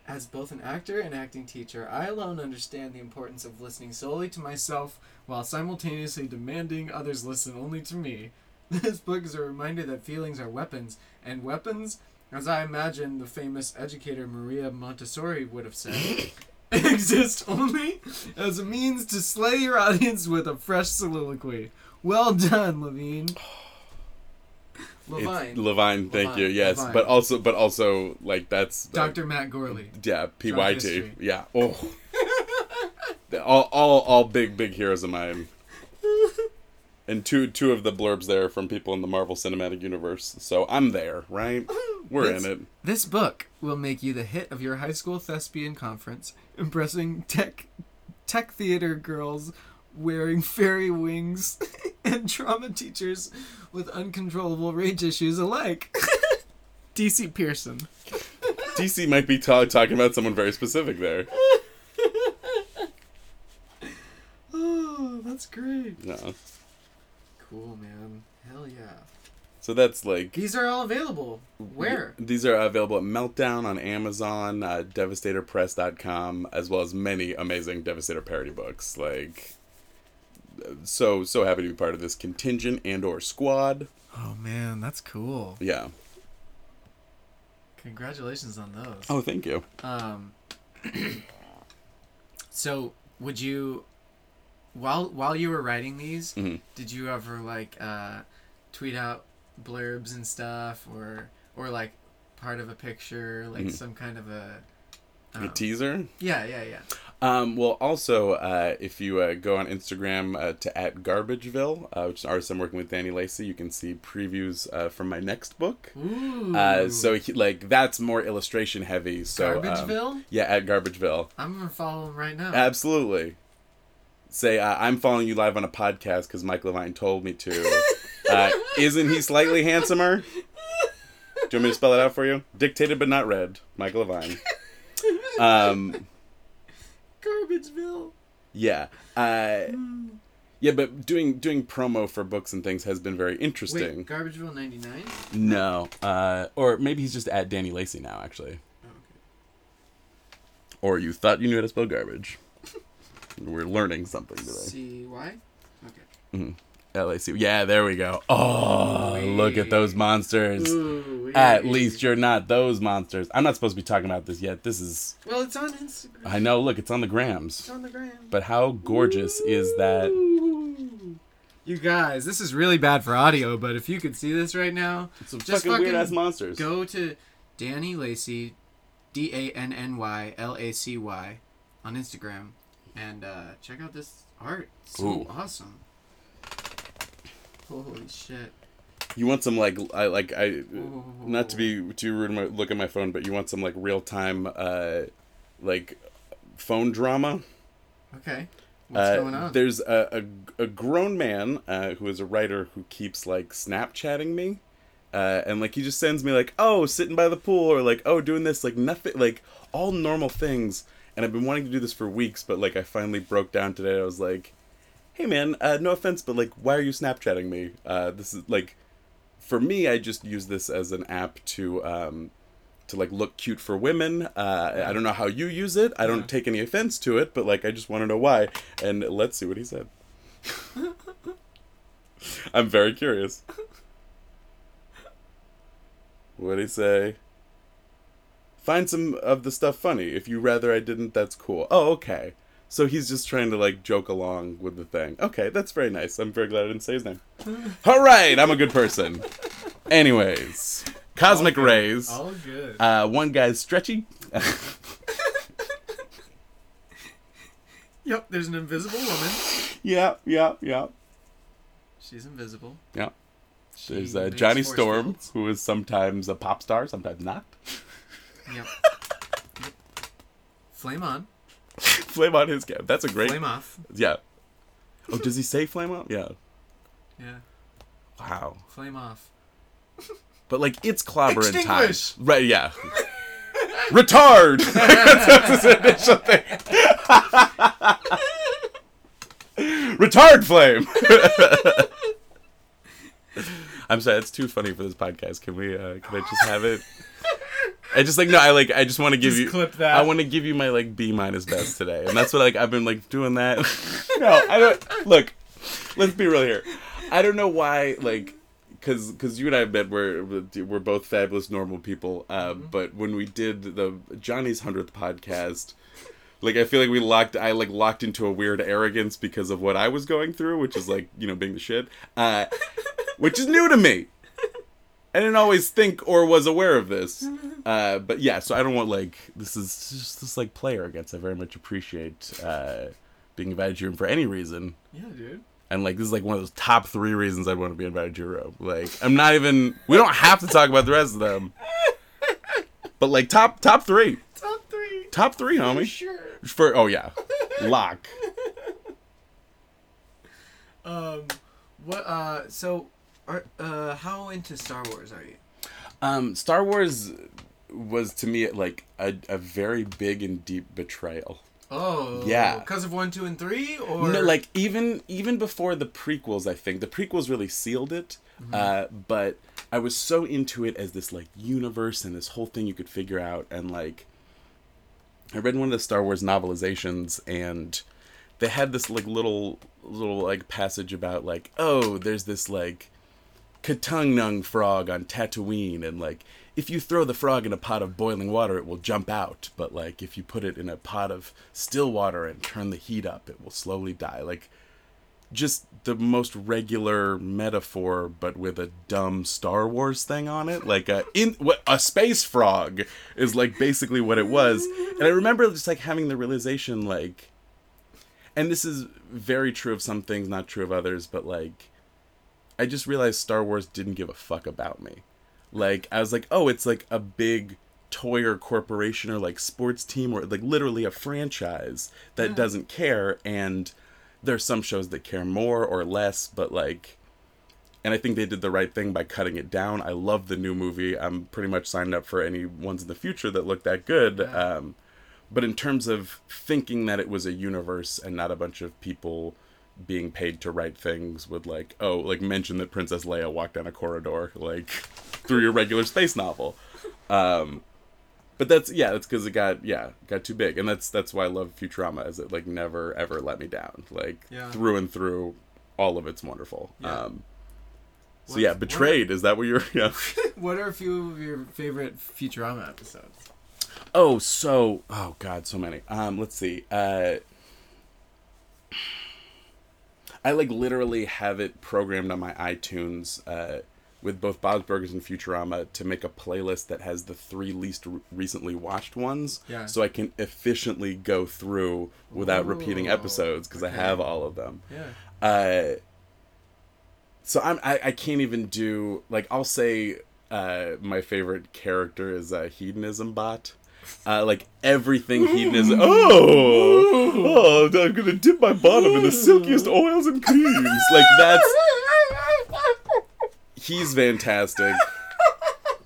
As both an actor and acting teacher, I alone understand the importance of listening solely to myself while simultaneously demanding others listen only to me. This book is a reminder that feelings are weapons, and weapons, as I imagine the famous educator Maria Montessori would have said, exist only as a means to slay your audience with a fresh soliloquy. Well done, Levine. It's Levine. Levine, thank Levine, you. Yes, Levine. but also, but also, like that's like, Dr. Matt Gourley. Yeah, Drunk PYT. Yeah. Oh. all, all, all big, big heroes of mine. And two two of the blurbs there from people in the Marvel Cinematic Universe. So I'm there, right? We're That's- in it. This book will make you the hit of your high school thespian conference, impressing tech tech theater girls wearing fairy wings and trauma teachers with uncontrollable rage issues alike. DC Pierson. DC might be ta- talking about someone very specific there. Oh, that's great. Yeah. Cool, man. Hell yeah. So that's like These are all available. Where? These are available at Meltdown on Amazon, uh, DevastatorPress.com, as well as many amazing Devastator parody books. Like, so so happy to be part of this contingent and or squad. Oh man, that's cool. Yeah. Congratulations on those. Oh, thank you. Um. so, would you, while while you were writing these, Mhm. did you ever like uh, tweet out blurbs and stuff, or or like part of a picture, like Mhm. some kind of a. A um, teaser. yeah, yeah, yeah. Um, well, also, uh, if you uh, go on Instagram uh, to at Garbageville, uh, which is an artist I'm working with, Danny Lacy, you can see previews uh, from my next book. Ooh. Uh, so he, like that's more illustration heavy. So um, Garbageville. yeah, at Garbageville. I'm gonna follow him right now. Absolutely. Say, uh, I'm following you live on a podcast because Mike Levine told me to. Uh, isn't he slightly handsomer? Do you want me to spell it out for you? Dictated but not read. Mike Levine. Um, Garbageville. yeah. Uh, yeah, but doing doing promo for books and things has been very interesting. Wait, Garbageville '99. No. Uh, or maybe he's just at Danny Lacy now, actually. Oh, okay. Or you thought you knew how to spell garbage. We're learning something today. C Y. Okay. Mm-hmm. LAC. Yeah, there we go. Oh, look at those monsters. Ooh, At least you're not those monsters. I'm not supposed to be talking about this yet. This is. Well, it's on Instagram. I know, look, it's on the It's grams. on the gram. But how gorgeous is that? You guys, this is really bad for audio, but if you could see this right now, Some Just fucking, weird ass monsters. go to Danny Lacy, D A N N Y L A C Y, on Instagram, and uh, check out this art. It's so Ooh. awesome. Holy shit! You want some like I like I Ooh. not to be too rude. my- Look at my phone, but you want some like real time uh like phone drama. Okay, what's Uh, going on? There's a, a, a grown man uh, who is a writer who keeps like Snapchatting me. Uh, and like he just sends me like, oh, sitting by the pool, or like, oh, doing this, like nothing, like all normal things. And I've been wanting to do this for weeks, but like I finally broke down today. I was like, hey man, uh, no offense, but like, why are you Snapchatting me? Uh, this is like, for me, I just use this as an app to um, to like look cute for women. Uh, I don't know how you use it. I don't Yeah. take any offense to it, but like I just want to know why. And let's see what he said. I'm very curious. What did he say? Find some of the stuff funny. If you rather I didn't, that's cool. Oh, okay. So he's just trying to like joke along with the thing. Okay, that's very nice. I'm very glad I didn't say his name. All right, I'm a good person. Anyways, cosmic rays. All good. Uh, one guy's stretchy. yep, there's an invisible woman. yeah, yeah, yeah. She's invisible. Yeah. She There's uh, Johnny Storm, fields. who is sometimes a pop star, sometimes not. Yep. Yep. Flame on. Flame on his cap. That's a great. Flame off. Yeah. Oh, does he say flame off? Yeah. Yeah. Wow. Flame off. But like it's clobber in time. Right? Yeah. Retard. That's his initial thing. Retard flame. I'm sorry, it's too funny for this podcast. Can we? uh Can I just have it? I just like no. I like. I just want to give Just you. clip that. I want to give you my like B minus best today, and that's what like I've been like doing that. no, I don't. Look, let's be real here. I don't know why like because because you and I have met we're we're both fabulous normal people. Uh, But when we did the Johnny's hundredth podcast, like I feel like we locked I like locked into a weird arrogance because of what I was going through, which is like you know being the shit, uh, which is new to me. I didn't always think or was aware of this. Uh, but yeah, so I don't want like this is just this like player against. I very much appreciate uh, being invited to your room for any reason. Yeah, dude. And like this is like one of those top three reasons I'd want to be invited to your room. Like I'm not even. We don't have to talk about the rest of them. But like top top three, Top three. top three, homie. Sure. For oh yeah, lock. Um, what? Uh, so, are, uh, how into Star Wars are you? Um, Star Wars was to me like a, a very big and deep betrayal. Oh, Yeah. Because of one, two, and three, or No, like even even before the prequels, I think the prequels really sealed it. Uh, but I was so into it as this like universe and this whole thing you could figure out, and like I read one of the Star Wars novelizations, and they had this like little little like passage about like oh, there's this like Katungnung frog on Tatooine, and like if you throw the frog in a pot of boiling water, it will jump out. But like if you put it in a pot of still water and turn the heat up, it will slowly die. Like just the most regular metaphor, but with a dumb Star Wars thing on it. Like a in what a space frog is like basically what it was. And I remember just like having the realization like, and this is very true of some things, not true of others, but like. I just realized Star Wars didn't give a fuck about me. Like I was like, oh, it's like a big toy or corporation or like sports team or like literally a franchise that doesn't care and there's some shows that care more or less, but like and I think they did the right thing by cutting it down. I love the new movie. I'm pretty much signed up for any ones in the future that look that good. Um, but in terms of thinking that it was a universe and not a bunch of people being paid to write things with like oh like mention that princess leia walked down a corridor like through your regular space novel um but that's yeah that's because it got yeah got too big and that's that's why i love futurama is it like never ever let me down like Yeah. through and through all of it's wonderful Yeah. um so yeah betrayed is that what you're yeah what are a few of your favorite Futurama episodes? Oh, so oh god, so many. Um, let's see. Uh, I like literally have it programmed on my iTunes uh, with both Bob's Burgers and Futurama to make a playlist that has the three least re- recently watched ones, Yeah. so I can efficiently go through without repeating episodes because okay. I have all of them. Yeah. Uh, so I'm I, I can't even do like I'll say uh, my favorite character is uh, hedonism bot. Uh, like everything hedonism. Oh, oh! I'm gonna dip my bottom in the silkiest oils and creams. Like that's he's fantastic.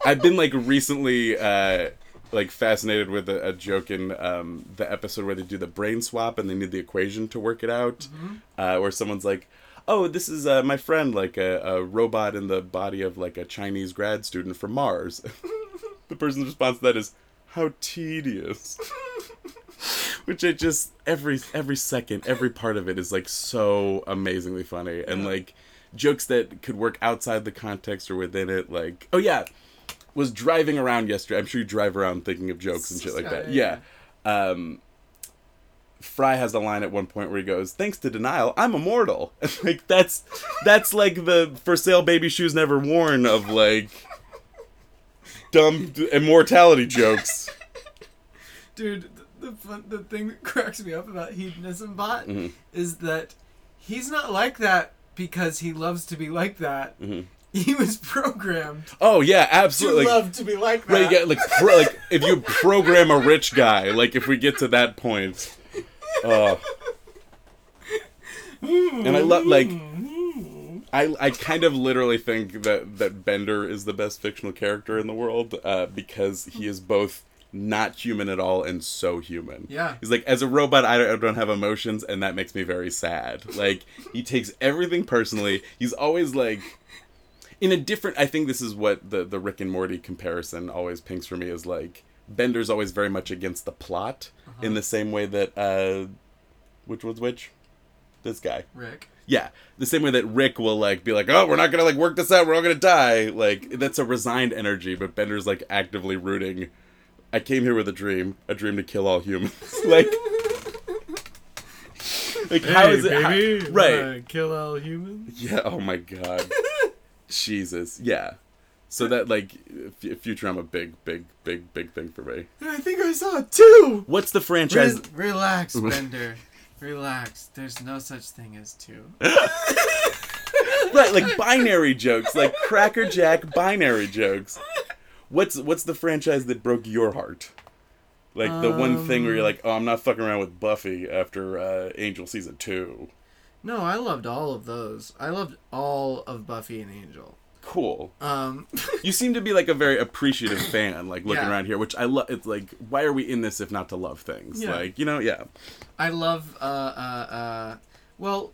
I've been like recently uh like fascinated with a, a joke in um the episode where they do the brain swap and they need the equation to work it out. Uh where someone's like, "Oh, this is uh, my friend like a, a robot in the body of like a Chinese grad student from Mars." the person's response to that is, "How tedious." Which I just every every second, every part of it is like so amazingly funny and like jokes that could work outside the context or within it. Like, oh yeah, was driving around yesterday. I'm sure you drive around thinking of jokes and shit like that. Yeah. Um, Fry has a line at one point where he goes, "Thanks to denial, I'm immortal." And, like that's that's like the for sale baby shoes never worn of like dumb immortality jokes. Dude, the, the fun, the thing that cracks me up about hedonism bot Mm-hmm. is that he's not like that because he loves to be like that. Mm-hmm. He was programmed Oh yeah, to absolutely. Like, love to be like that. Right, yeah, like pro, like if you program a rich guy, like if we get to that point, uh, and I love like I I kind of literally think that that Bender is the best fictional character in the world uh, because he is both not human at all and so human. Yeah. he's like as a robot, I don't, I don't have emotions, and that makes me very sad. Like he takes everything personally. He's always like in a different i think this is what the the rick and morty comparison always pings for me is like bender's always very much against the plot in the same way that uh which was which this guy Rick. Yeah the same way that rick will like be like oh we're not gonna like work this out we're all gonna die like that's a resigned energy but bender's like actively rooting i came here with a dream a dream to kill all humans like like how is it how- right kill all humans. yeah. Oh my god. Jesus. Yeah. So that like F- Futurama, big, big, big, big thing for me. And I think I saw it too. What's the franchise? Re- relax, Bender. Relax. There's no such thing as two. right, like binary jokes, like Cracker Jack binary jokes. What's what's the franchise that broke your heart? Like the one thing where you're like, oh, I'm not fucking around with Buffy after uh, Angel season two. No, I loved all of those. I loved all of Buffy and Angel. Cool. Um, You seem to be like a very appreciative fan, like looking Yeah. around here, which I love. It's like, why are we in this if not to love things? Yeah. Like, you know, yeah. I love. Uh, uh, uh, well,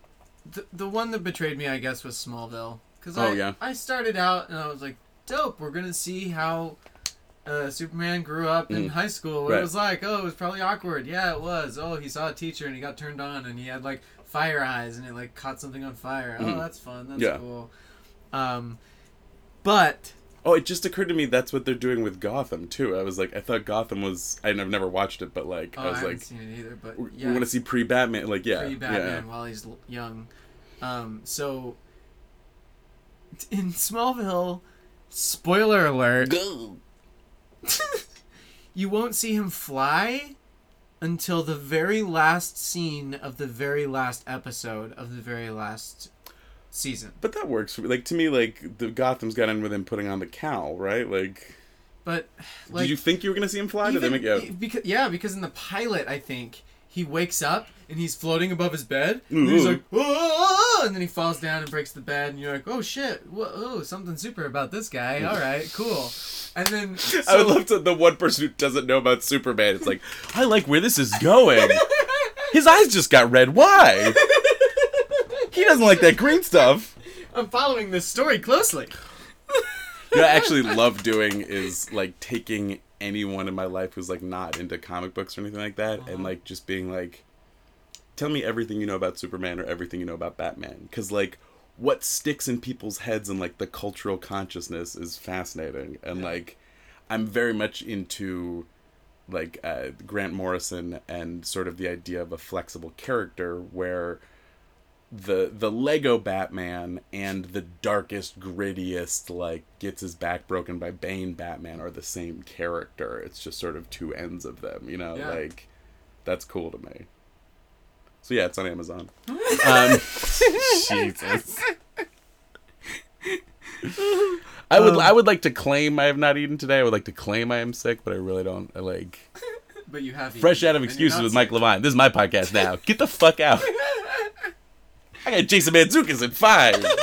the the one that betrayed me, I guess, was Smallville. Cause Oh, I, yeah. I started out and I was like, dope. We're gonna see how. Uh, Superman grew up in Mhm. high school. What Right. it was like? Oh, it was probably awkward. Yeah, it was. Oh, he saw a teacher and he got turned on and he had like fire eyes and it like caught something on fire. Mhm. Oh, that's fun. That's Yeah. cool. Um, but Oh, it just occurred to me that's what they're doing with Gotham too. I was like, I thought Gotham was. I've never watched it, but like, oh, I I, was haven't like, seen it either. But we yeah, want to see pre Batman. Like, yeah, pre Batman yeah. while he's young. Um, so in Smallville, spoiler alert, Go. you won't see him fly until the very last scene of the very last episode of the very last season. But that works. For, like to me, like the Gotham's got in with him putting on the cowl, right? Like, But like did you think you were gonna see him fly? Did they even, make yeah? because, yeah, because in the pilot, I think he wakes up and he's floating above his bed, and he's like, "Whoa," and then he falls down and breaks the bed, and you're like, "Oh shit! Whoa, oh, something super about this guy. All right, cool." And then I would love to the one person who doesn't know about Superman. It's like, I like where this is going. His eyes just got red. Why? He doesn't like that green stuff. I'm following this story closely. You know, what I actually love doing is like taking anyone in my life who's like not into comic books or anything like that, Uh-huh. and like just being like, tell me everything you know about Superman or everything you know about Batman, because like what sticks in people's heads and like the cultural consciousness is fascinating, and like I'm very much into like uh, Grant Morrison and sort of the idea of a flexible character where the the Lego Batman and the darkest, grittiest, like gets his back broken by Bane Batman are the same character. It's just sort of two ends of them, you know. Yeah. Like that's cool to me. So yeah, it's on Amazon. um, Jesus. I would I would like to claim I have not eaten today. I would like to claim I am sick, but I really don't. I like But you have fresh eaten, out of excuses with Mike sick. Levine. This is my podcast now. Get the fuck out. I got Jason Mantzoukas in five.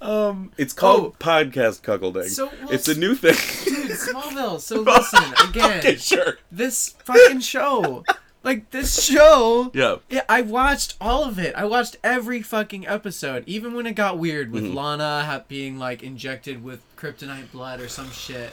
Um, it's called podcast cuckolding. So, well, it's a new thing. Dude, Smallville. So listen again. okay, sure. This fucking show, like this show. Yeah. Yeah, I watched all of it. I watched every fucking episode, even when it got weird with Mm-hmm. Lana being like injected with kryptonite blood or some shit.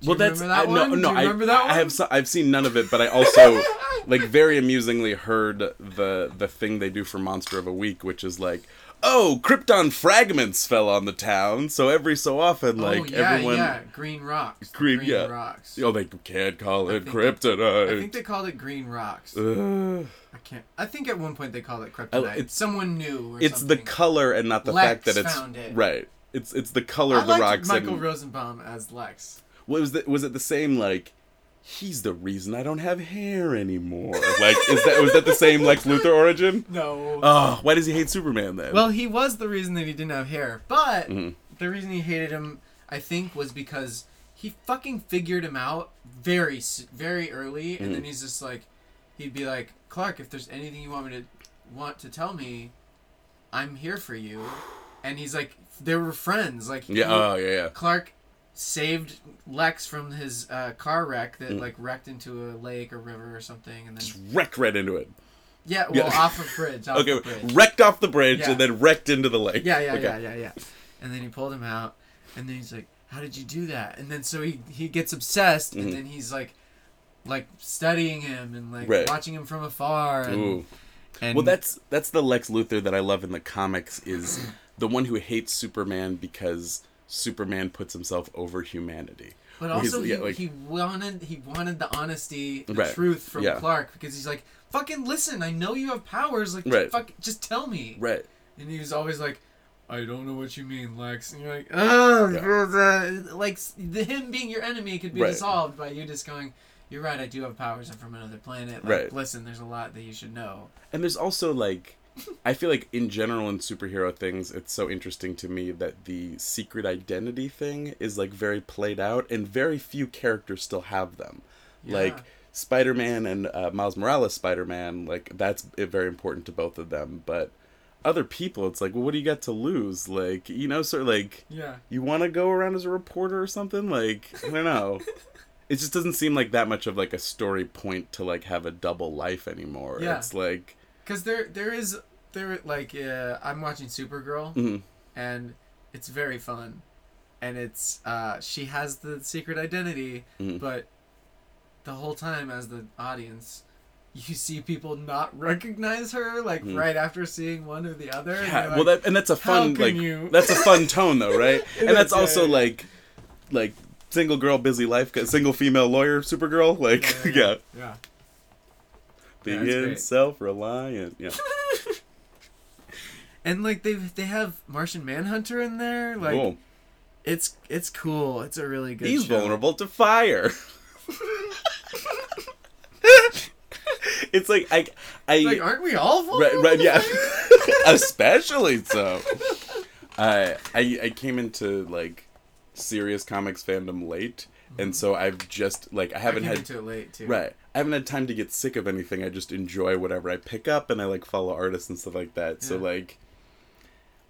Do Well, you that's remember that I, one? no, no. I, I have I've seen none of it, but I also like very amusingly heard the the thing they do for Monster of a Week, which is like, oh, Krypton fragments fell on the town, so every so often, oh, like oh yeah, everyone, yeah, Green Rocks. Green- yeah. Rocks. oh, they can't call it think they- kryptonite. I think they called it Green Rocks. I can't. I think at one point they called it Oh, kryptonite. it's- Someone knew. Or it's something. the color and not the Lex fact that it's found it. right. It's it's the color I of the rocks. Michael and, Rosenbaum as Lex. What was the, was it the same like? He's the reason I don't have hair anymore. Like, is that was that the same Lex Luthor origin? No. Oh, why does he hate Superman then? Well, he was the reason that he didn't have hair, but Mhm. the reason he hated him, I think, was because he fucking figured him out very, very early, and Mhm. then he's just like, he'd be like, Clark, if there's anything you want me to want to tell me, I'm here for you, and he's like, they were friends, like yeah, he- oh yeah, yeah. Clark saved Lex from his uh, car wreck that Mm. like wrecked into a lake or river or something, and then Just wrecked right into it. yeah, well, Yeah. off a bridge, off Okay, bridge. wrecked off the bridge Yeah. and then wrecked into the lake. Yeah, yeah, Okay. yeah, yeah, yeah. And then he pulled him out, and then he's like, "How did you do that?" And then so he he gets obsessed, Mhm. and then he's like, like studying him and like Right. watching him from afar. And, Ooh. and Well, that's that's the Lex Luthor that I love in the comics is the one who hates Superman because Superman puts himself over humanity. but also he, yeah, like- he wanted he wanted the honesty, the Right. truth from Yeah. Clark because he's like, "Fucking listen, I know you have powers. Like, Right. fuck, just tell me." Right. And he was always like, I don't know what you mean, Lex. And you're like, oh, Yeah. like the, him being your enemy could be Right. dissolved by you just going, you're right. I do have powers. I'm from another planet. Like, Right. Listen, there's a lot that you should know. And there's also like I feel like in general in superhero things it's so interesting to me that the secret identity thing is like very played out and very few characters still have them. Like Spider-Man and uh, Miles Morales Spider-Man like that's very important to both of them, but other people it's like well what do you got to lose? Like, you know, sort of like Yeah. you want to go around as a reporter or something like i don't know it just doesn't seem like that much of like a story point to like have a double life anymore Yeah. it's like Because there, there is, there like, uh, I'm watching Supergirl, mhm. and it's very fun, and it's, uh, she has the secret identity, Mhm. but the whole time as the audience, you see people not recognize her, like Mhm. right after seeing one or the other. yeah, well like, that and that's a fun like you-" that's a fun tone though right and that's also yeah. like like single girl busy life single female lawyer supergirl like yeah, yeah. being it's self-reliant yeah And like they they have Martian Manhunter in there, like cool. it's it's cool. It's a really good. he's show. vulnerable to fire it's like i i Like, aren't we all vulnerable? right, yeah, especially so. Uh, I I came into like serious comics fandom late, and so I've just like I haven't had it late too. right. I haven't had time to get sick of anything. I just enjoy whatever I pick up, and I like follow artists and stuff like that. So like.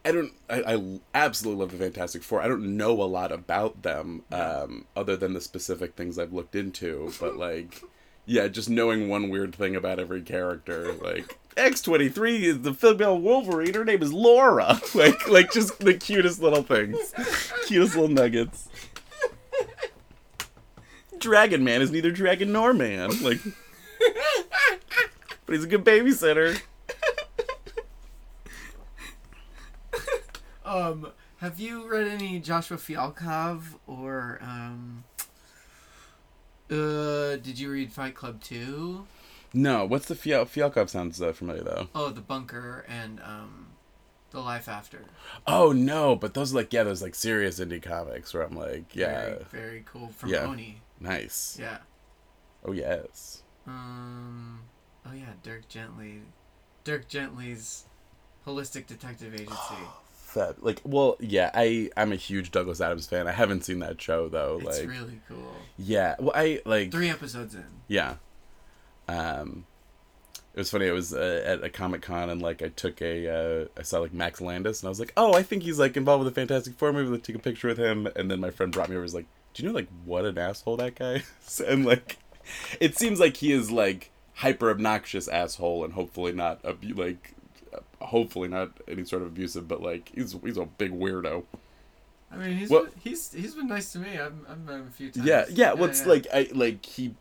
I don't. I, I absolutely love the Fantastic Four. I don't know a lot about them, um, other than the specific things I've looked into. But like, yeah, just knowing one weird thing about every character, like X twenty three is the female Wolverine. Her name is Laura. Like, like just the cutest little things, cutest little nuggets. Dragon Man is neither dragon nor man. Like, but he's a good babysitter. Um, have you read any Joshua Fialkov or um? Uh, did you read Fight Club two? No, what's the Fial- Fialkov sounds uh, familiar though. Oh, The Bunker and um, The Life After. Oh no, but those like yeah, those like serious indie comics where I'm like, yeah, Very, very cool from Yeah. Oni. Nice. Yeah. Oh yes. Um. Oh yeah, Dirk Gently. Dirk Gently's Holistic Detective Agency. That like well yeah, I I'm a huge Douglas Adams fan. I haven't seen that show though. It's like really cool. yeah, well I like Three episodes in. yeah. Um, it was funny. I was uh, at a comic con and like I took a uh, I saw like Max Landis and I was like, oh, I think he's like involved with the Fantastic Four movie. Let's take a picture with him. And then my friend brought me over. Was like, do you know like what an asshole that guy is? And like, it seems like he is like hyper obnoxious asshole and hopefully not abu- like hopefully not any sort of abusive, but like he's he's a big weirdo. I mean, he's Well- been, he's he's been nice to me. I've, I've met him a few times. Yeah, yeah. Well, it's yeah. like I like he.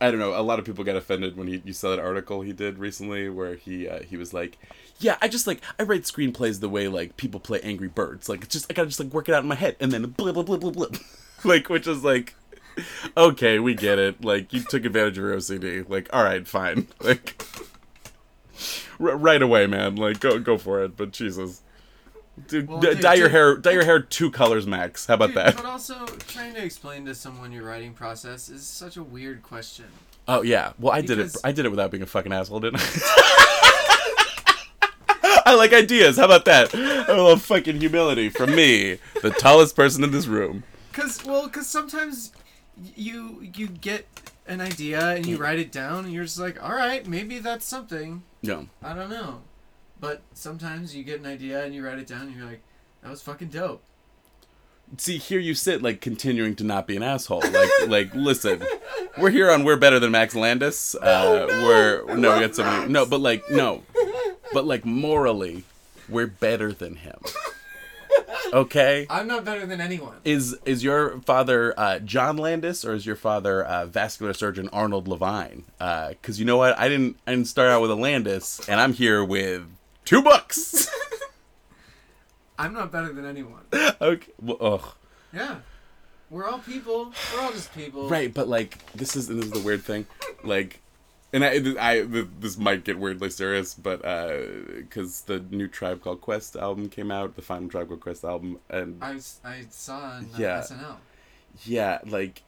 I don't know. A lot of people got offended when he you saw that article he did recently where he uh, he was like, "Yeah, I just like I write screenplays the way like people play Angry Birds. Like it's just I gotta just like work it out in my head and then blah blah blah blah blah." like which is like, okay, we get it. Like you took advantage of your OCD. Like all right, fine. Like r- right away, man. Like go go for it. But Jesus. Dude, Well, d- dude, dye your dude- hair. Dye your hair two colors max. How about Dude, that? But also, trying to explain to someone your writing process is such a weird question. Oh yeah. Well, I did it. I did it without being a fucking asshole, didn't I? I like ideas. How about that? A little fucking humility from me, the tallest person in this room. Cause well, cause sometimes you you get an idea and you write it down and you're just like, all right, maybe that's something. Yeah. I don't know. But sometimes you get an idea and you write it down and you're like, that was fucking dope. See, here you sit, like continuing to not be an asshole. Like, like, listen, we're here on We're Better Than Max Landis. Uh, we're no, we got somebody. No, but like, no, but like morally, we're better than him. Okay. I'm not better than anyone. Is is your father uh, John Landis or is your father uh, vascular surgeon Arnold Levine? Because you know what, I didn't I didn't start out with a Landis, and I'm here with two books. I'm not better than anyone. okay, well, ugh. Yeah. We're all people. We're all just people. right, but like this is this is the weird thing, like, and I I this might get weirdly serious, but because the new Tribe Called Quest album came out, the final Tribe Called Quest album, and I, I saw on uh, Yeah. SNL. yeah, like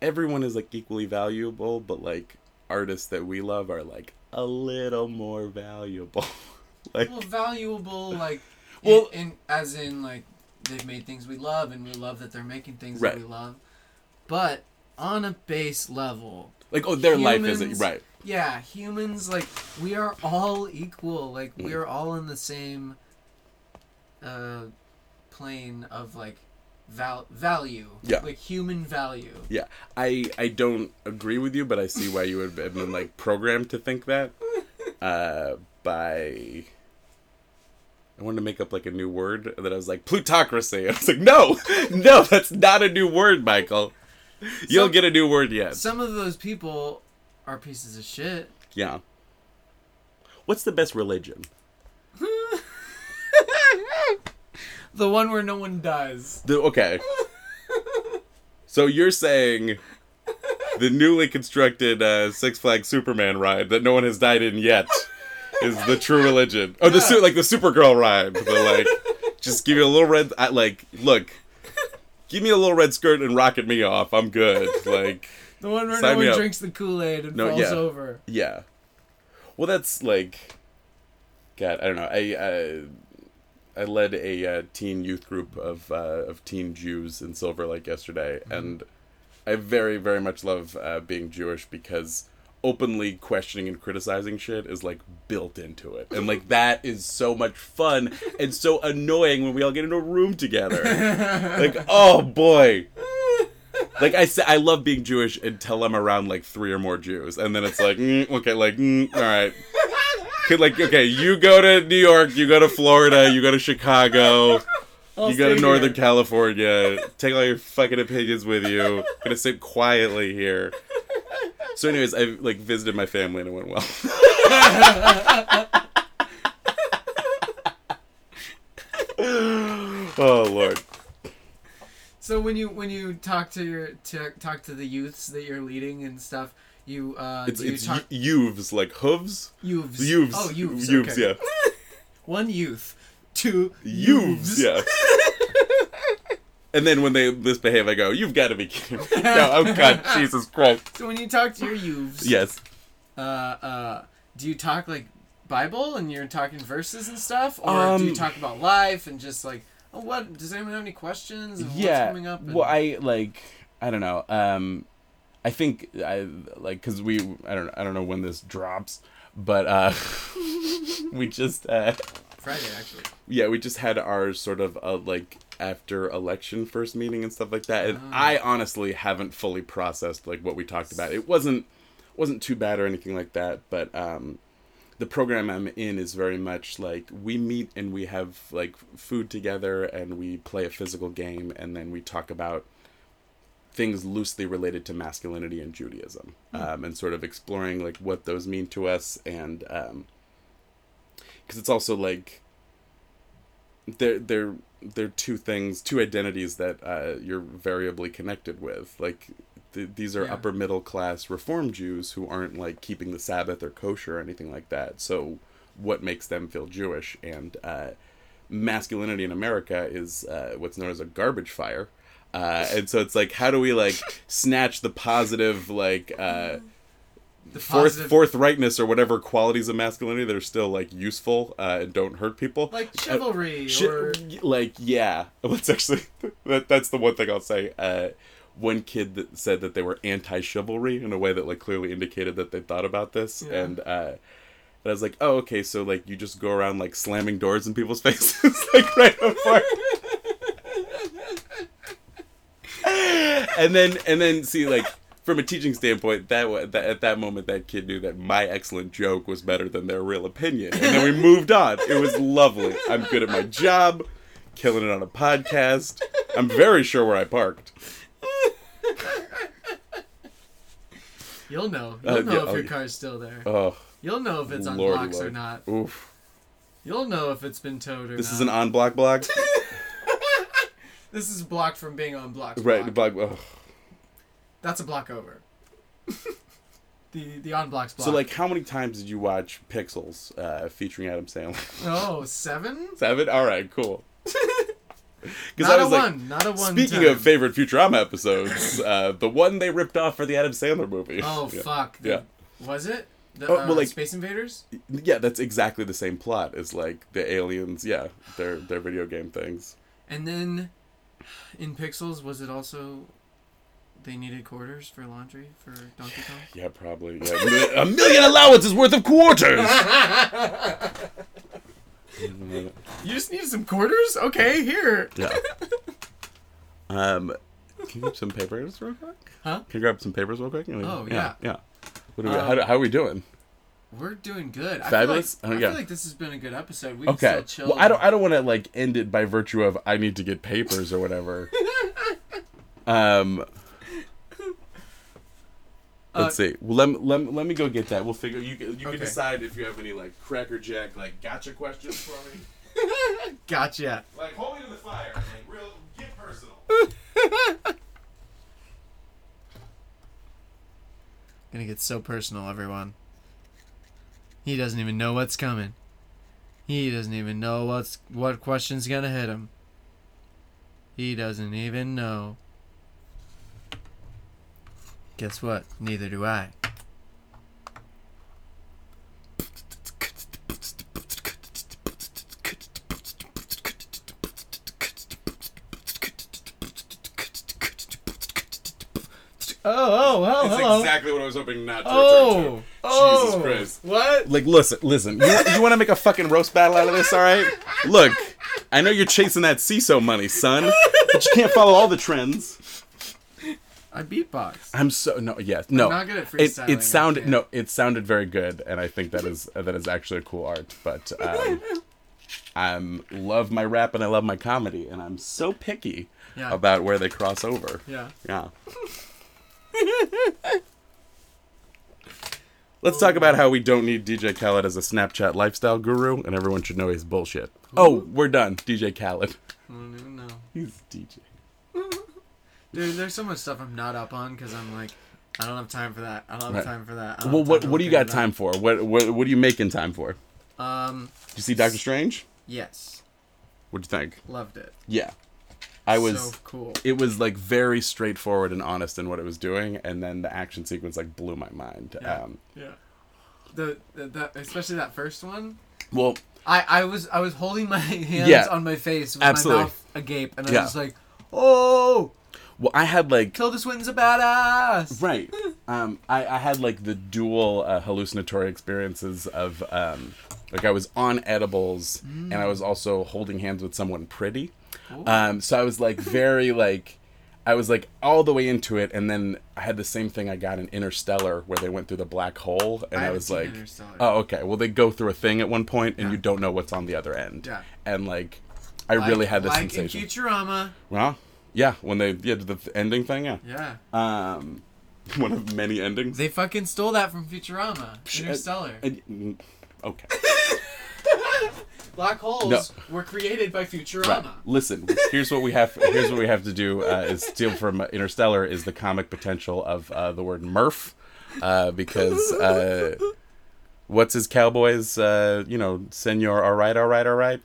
everyone is like equally valuable, but like artists that we love are like a little more valuable. like well, valuable, like, Well- in, in as in like they've made things we love, and we love that they're making things Right. that we love. But on a base level, like oh their life isn't right. yeah, humans like we are all equal. Like we Mm. are all in the same uh plane of like val- value. Yeah. Like human value. Yeah, I I don't agree with you, but I see why you would have been like programmed to think that. Uh, by I wanted to make up like a new word that I was like plutocracy. I was like, no, no, that's not a new word, Michael. You'll Some- get a new word yet. Some of those people are pieces of shit. Yeah. What's the best religion? The one where no one dies. The, okay. So you're saying the newly constructed uh, Six Flags Superman ride that no one has died in yet is the true religion. Oh, the su- like the Supergirl ride. The like, just give me a little red. I, like, look, give me a little red skirt and rocket me off. I'm good. Like, The one where no one up. drinks the Kool Aid and No, falls yeah. over. yeah. Well, that's like, God, I don't know. I uh, I led a uh, teen youth group of uh, of teen Jews in Silver Lake yesterday, and I very very much love uh, being Jewish because openly questioning and criticizing shit is like built into it, and like that is so much fun and so annoying when we all get in a room together. like, oh boy. Like I said, I love being Jewish until I'm around like three or more Jews, and then it's like, mm, okay, like, mm, all right, Could, like, okay, you go to New York, you go to Florida, you go to Chicago, I'll you go to Northern here. California. Take all your fucking opinions with you. gonna sit quietly here. So, anyways, I like visited my family and it went well. oh lord. So when you when you talk to your to talk to the youths that you're leading and stuff, you uh It's you it's talk y- youths like hooves. youths. Youths. Oh, youths. Youths, okay. yeah. One youth, two Youths, yeah. and then when they misbehave, I go, "You've got to be kidding!" me." no, oh God, Jesus Christ. So when you talk to your youths, Yes. uh, uh, do you talk like Bible and you're talking verses and stuff, or do you Um, talk about life and just like, oh, what? Does anyone have any questions? And What's coming up? And, Well, I like I don't know. Um, I think I like because we I don't I don't know when this drops, but uh, we just uh, Friday actually. yeah we just had our sort of uh, like after election first meeting and stuff like that, and Ah. I honestly haven't fully processed like what we talked about. It wasn't wasn't too bad or anything like that, but um, the program I'm in is very much like we meet and we have like food together and we play a physical game and then we talk about things loosely related to masculinity and Judaism um, and sort of exploring like what those mean to us and because it's also like they're they're they're two things two identities that uh, you're variably connected with. Like th- these are Yeah. upper middle class reform Jews who aren't like keeping the Sabbath or kosher or anything like that. So what makes them feel Jewish? And uh, masculinity in America is uh, what's known as a garbage fire. Uh, and so it's like how do we like snatch the positive like uh, The forth forthrightness or whatever qualities of masculinity that are still like useful uh, and don't hurt people like Uh, chivalry or like yeah what's actually that that's the one thing i'll say uh one kid that said that they were anti-chivalry in a way that like clearly indicated that they thought about this Yeah. and uh and I was like, oh, okay, so like you just go around like slamming doors in people's faces, like right before. and then and then see like from a teaching standpoint, that, wa- that at that moment that kid knew that my excellent joke was better than their real opinion, and then we moved on. It was lovely. I'm good at my job, killing it on a podcast. I'm very sure where I parked. you'll know. You'll Uh, know yeah, if oh, your car's still there. Oh, You'll know if it's on Lordy blocks or not. oof! You'll know if it's been towed or This not. is an on block block, This is blocked from being on blocks. right? block. Block. Ugh. That's a block over. the the on blocks block. So like, how many times did you watch Pixels uh, featuring Adam Sandler? oh seven. Seven. All right, cool. Because Not I a was like, one. Not a one. speaking time. of favorite Futurama episodes, uh, the one they ripped off for the Adam Sandler movie. Oh yeah. fuck. The- Yeah. Was it? The, Oh, uh, well, like- Space Invaders. Yeah, that's exactly the same plot as like the aliens. Yeah, their their video game things. And then in Pixels, was it also they needed quarters for laundry for Donkey Kong? Yeah, probably. Yeah. a million allowances worth of quarters. You just need some quarters? Okay, here. yeah. Um, can you grab some papers real quick? Huh? Can you grab some papers real quick? Oh, yeah. yeah. Yeah. What are we, Um, how, how are we doing? We're doing good. Fabulous? I feel like, Oh, I feel like this has been a good episode. We can Okay. still chill. Well, I don't. I don't want to like end it by virtue of I need to get papers or whatever. um. Let's uh, see. Well, let, me- let, me- let me go get that. We'll figure. You can you Okay. can decide if you have any like cracker jack like gotcha questions for me. Gotcha. Like hold me to the fire. Like real get personal. Gonna get so personal, everyone. He doesn't even know what's coming. He doesn't even know what's what question's gonna hit him. He doesn't even know. Guess what? Neither do I. Oh, oh, oh, That's hello. exactly what I was hoping not to Oh, return to. oh, Jesus oh. Christ. What? Like, listen, listen. You, you want to make a fucking roast battle out of this, all right? Look, I know you're chasing that Seeso money, son, but you can't follow all the trends. I beatbox. I'm so no, yes no. not good at it, freestyling, it I sounded no, it sounded very good, and I think that is that is actually a cool art. But um, I'm love my rap and I love my comedy, and I'm so picky Yeah. about where they cross over. Yeah. Yeah. Let's talk about how we don't need DJ Khaled as a Snapchat lifestyle guru, and everyone should know he's bullshit. Oh, we're done. DJ Khaled. I don't even know. He's DJ. Dude, there's so much stuff I'm not up on because I'm like, I don't have time for that. I don't have Right. time for that. I don't Well, have what time to what do you look got into that. time for? What what what are you making time for? Um, Did you see Doctor Strange? yes, What'd you think? loved it. Yeah, I was. so cool. It was like very straightforward and honest in what it was doing, and then the action sequence like blew my mind. Yeah. Um, Yeah. The, the, the especially that first one. well, I, I was I was holding my hands Yeah. on my face with Absolutely. my mouth agape, and I Yeah. was like, "Oh, well, I had like Tilda Swinton's a badass." right. Um, I I had like the dual uh, hallucinatory experiences of um, like I was on edibles and I was also holding hands with someone pretty. Um, so I was like very like. I was like all the way into it, and then I had the same thing I got in Interstellar, where they went through the black hole, and I I, was like, "Oh, okay." Well, they go through a thing at one point, and Yeah. you don't know what's on the other end. Yeah. And like, I Like- really had this like sensation. in Futurama. well, yeah, when they yeah did the ending thing, yeah. Yeah, Um, one of many endings. they fucking stole that from Futurama. Interstellar. And- mm, okay. Black holes No. were created by Futurama. Right. Listen, here's what we have. Here's what we have to do. Uh, is steal from Interstellar is the comic potential of uh, the word Murph, uh, because uh, what's his cowboys? Uh, you know, Senor. All right, all right, all right.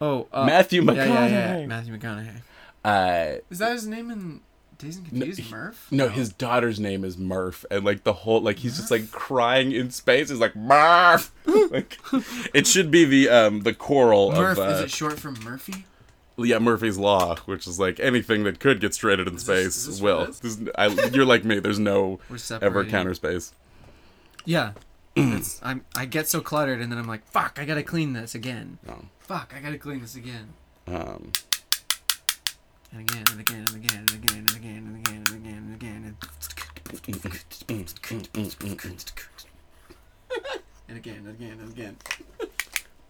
Oh, uh, Matthew yeah, McConaughey. yeah, yeah. Matthew McConaughey. Uh, Is that his name in Dazed and Confused? he- Murph? no, his daughter's name is Murph, and like the whole like he's just like crying in space. He's like Murph. like, it should be the um the choral Murph. of uh, is it short for Murphy? yeah Murphy's Law, which is like anything that could get stranded in Is this- space is this will. it I, you're like me. There's no ever counter space. Yeah. I'm, I get so cluttered, and then I'm like, fuck, I gotta clean this again. No. Fuck, I gotta clean this again. Um, And again, and again, and again, and again, and again, and again, and again, and again. And, and again, and again, and again.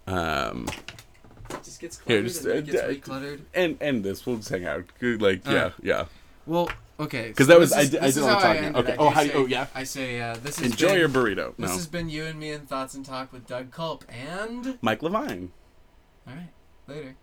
um, It just gets Here, cluttered, just, and uh, gets uh, recluttered. and end this. We'll just hang out. Like yeah, Alright. yeah. Well, okay. Because so that was this I is- did, I this did is want to how talk. ended. Okay. I Oh hi. say- Oh yeah. I say, uh, this has Enjoy been, your burrito. This No, has been you and me in Thoughts and Talk with Doug Culp, and... Mike Levine. Alright, later.